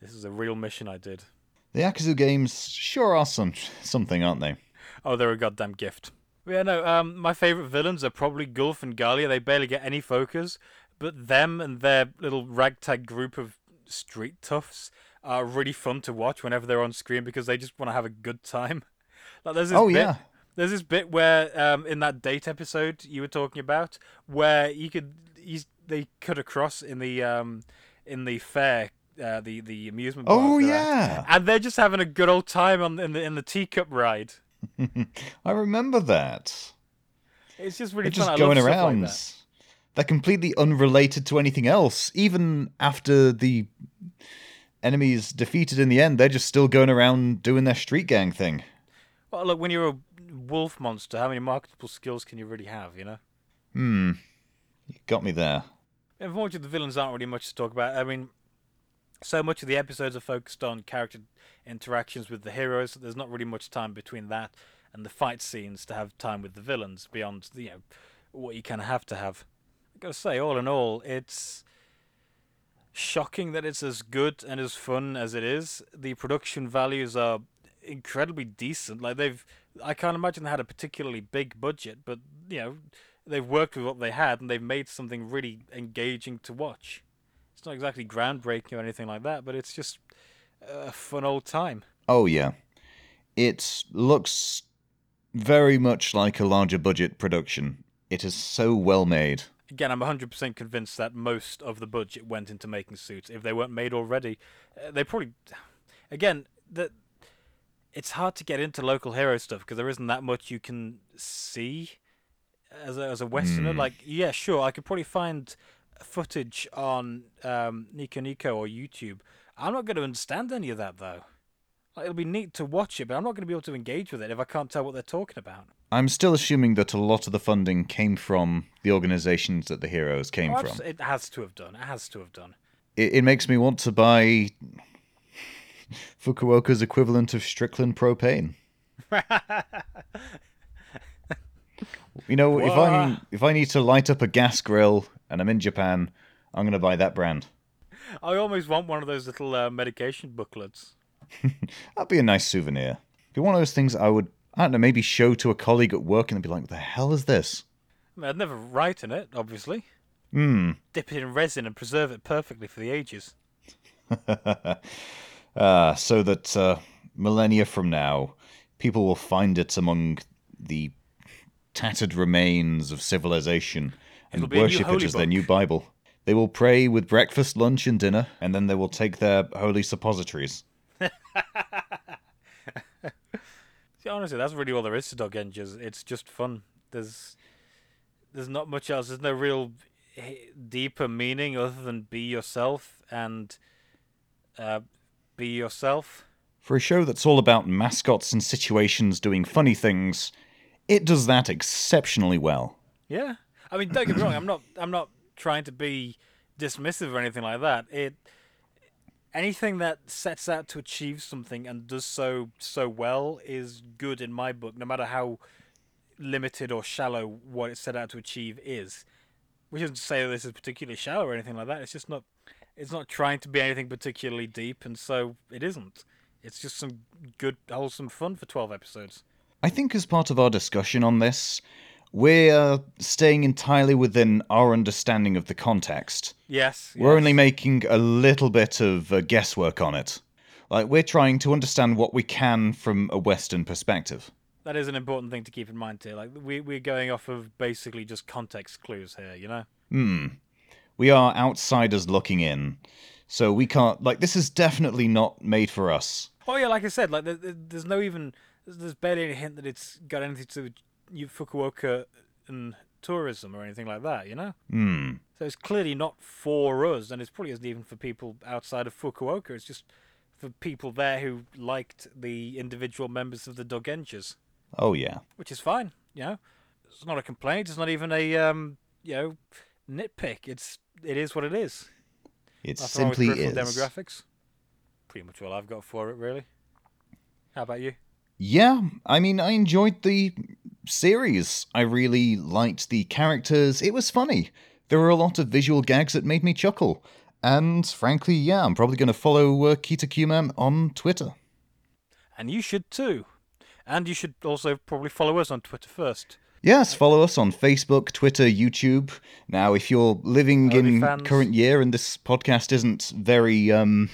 This is a real mission I did. The Yakuza games sure are some something, aren't they? Oh, they're a goddamn gift. Yeah, no. Um, my favorite villains are probably Gulf and Galia. They barely get any focus, but them and their little ragtag group of street toughs are really fun to watch whenever they're on screen because they just want to have a good time. *laughs* Like there's this Oh bit, yeah. there's this bit where um, in that date episode you were talking about where you could you, they cut across in the um, in the fair uh, the the amusement park Oh they're at, yeah. and they're just having a good old time on in the in the teacup ride. *laughs* I remember that. It's just really They're fun. just going around. Like that. They're completely unrelated to anything else. Even after the enemies defeated in the end, they're just still going around doing their street gang thing. Well, look, when you're a wolf monster, how many marketable skills can you really have? You know. Hmm. You got me there. Unfortunately, the villains aren't really much to talk about. I mean, so much of the episodes are focused on character interactions with the heroes. So there's not really much time between that and the fight scenes to have time with the villains beyond you know what you kind of have to have. I gotta say, all in all, it's shocking that it's as good and as fun as it is. The production values are incredibly decent. Like they've, I can't imagine they had a particularly big budget, but you know, they've worked with what they had and they've made something really engaging to watch. Not exactly groundbreaking or anything like that, but it's just a fun old time. Oh yeah. It looks very much like a larger budget production. It is so well made. Again, I'm 100% convinced that most of the budget went into making suits. If they weren't made already, uh, they probably. Again, that it's hard to get into local hero stuff because there isn't that much you can see as a, as a Westerner. Hmm. Like, yeah, sure, I could probably find footage on um, Nico Nico or YouTube. I'm not going to understand any of that though. Like, it'll be neat to watch it, but I'm not going to be able to engage with it if I can't tell what they're talking about. I'm still assuming that a lot of the funding came from the organizations that the heroes came Oh, from. It has to have done. It has to have done. It, it makes me want to buy *laughs* Fukuoka's equivalent of Strickland propane. *laughs* You know, if I if I need to light up a gas grill and I'm in Japan, I'm going to buy that brand. I almost want one of those little uh, medication booklets. *laughs* That'd be a nice souvenir. Be one of those things I would, I don't know, maybe show to a colleague at work and they'd be like, "What the hell is this?" I mean, I'd never write in it, obviously. Hmm. Dip it in resin and preserve it perfectly for the ages. *laughs* Ah, so that uh, millennia from now, people will find it among the tattered remains of civilization and It'll be a new worship it as their new Bible. They will pray with breakfast, lunch, and dinner, and then they will take their holy suppositories. *laughs* See, honestly, that's really all there is to Dogengers. It's just fun. There's, there's not much else. There's no real deeper meaning other than be yourself and uh, be yourself. For a show that's all about mascots and situations doing funny things, it does that exceptionally well. Yeah, I mean, don't get me wrong. I'm not. I'm not trying to be dismissive or anything like that. It anything that sets out to achieve something and does so so well is good in my book, no matter how limited or shallow what it set out to achieve is. Which isn't to say that this is particularly shallow or anything like that. It's just not. It's not trying to be anything particularly deep, and so it isn't. It's just some good, wholesome fun for twelve episodes. I think as part of our discussion on this, we're staying entirely within our understanding of the context. Yes, We're yes. only making a little bit of uh, guesswork on it. Like, we're trying to understand what we can from a Western perspective. That is an important thing to keep in mind too. Like we we're going off of basically just context clues here, you know. Hmm. We are outsiders looking in. So we can't. Like, this is definitely not made for us. Oh yeah, like I said, like there, there- there's no even there's, there's barely any hint that it's got anything to do with Fukuoka and tourism or anything like that, you know. Hmm. So it's clearly not for us, and it's probably isn't even for people outside of Fukuoka. It's just for people there who liked the individual members of the Dogengers, Oh, yeah. which is fine, you know. It's not a complaint. It's not even a um, you know, nitpick. It's it is what it is. It Nothing simply is. demographics. Pretty much all I've got for it, really. How about you? Yeah, I mean, I enjoyed the series. I really liked the characters. It was funny. There were a lot of visual gags that made me chuckle. And frankly, yeah, I'm probably going to follow uh, Kita on Twitter. And you should too. And you should also probably follow us on Twitter first. Yes, follow us on Facebook, Twitter, YouTube. Now, if you're living in OnlyFans. current year and this podcast isn't very, um,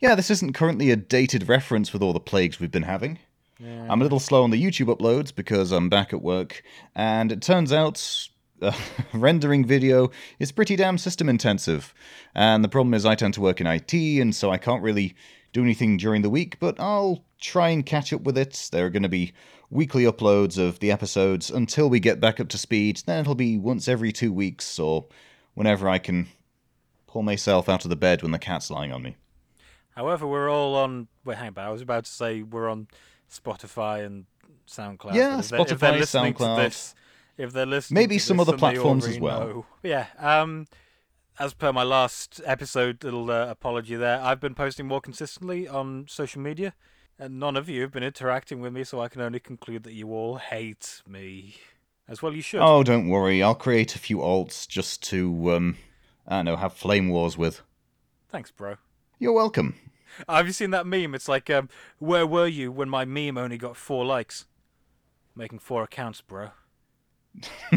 yeah, this isn't currently a dated reference with all the plagues we've been having. Yeah. I'm a little slow on the YouTube uploads because I'm back at work, and it turns out uh, *laughs* rendering video is pretty damn system intensive. And the problem is, I tend to work in IT, and so I can't really do anything during the week, but I'll try and catch up with it. There are going to be weekly uploads of the episodes until we get back up to speed. Then it'll be once every two weeks, or whenever I can pull myself out of the bed when the cat's lying on me. However, we're all on. Wait, hang on. I was about to say we're on Spotify and SoundCloud. Yeah, if they're- if they're Spotify, listening SoundCloud. To this, if they're listening, Maybe some this, other platforms as well. know. Yeah. Um, as per my last episode, little uh, apology there. I've been posting more consistently on social media, and none of you have been interacting with me, so I can only conclude that you all hate me. As well, you should. Oh, don't worry. I'll create a few alts just to, um, I don't know, have flame wars with. Thanks, bro. You're welcome. Have you seen that meme? It's like, um, where were you when my meme only got four likes? Making four accounts, bro. *laughs*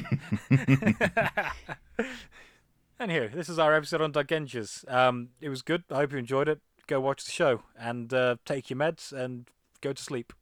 and here, this is our episode on Dogengers. Um, it was good. I hope you enjoyed it. Go watch the show and uh, take your meds and go to sleep.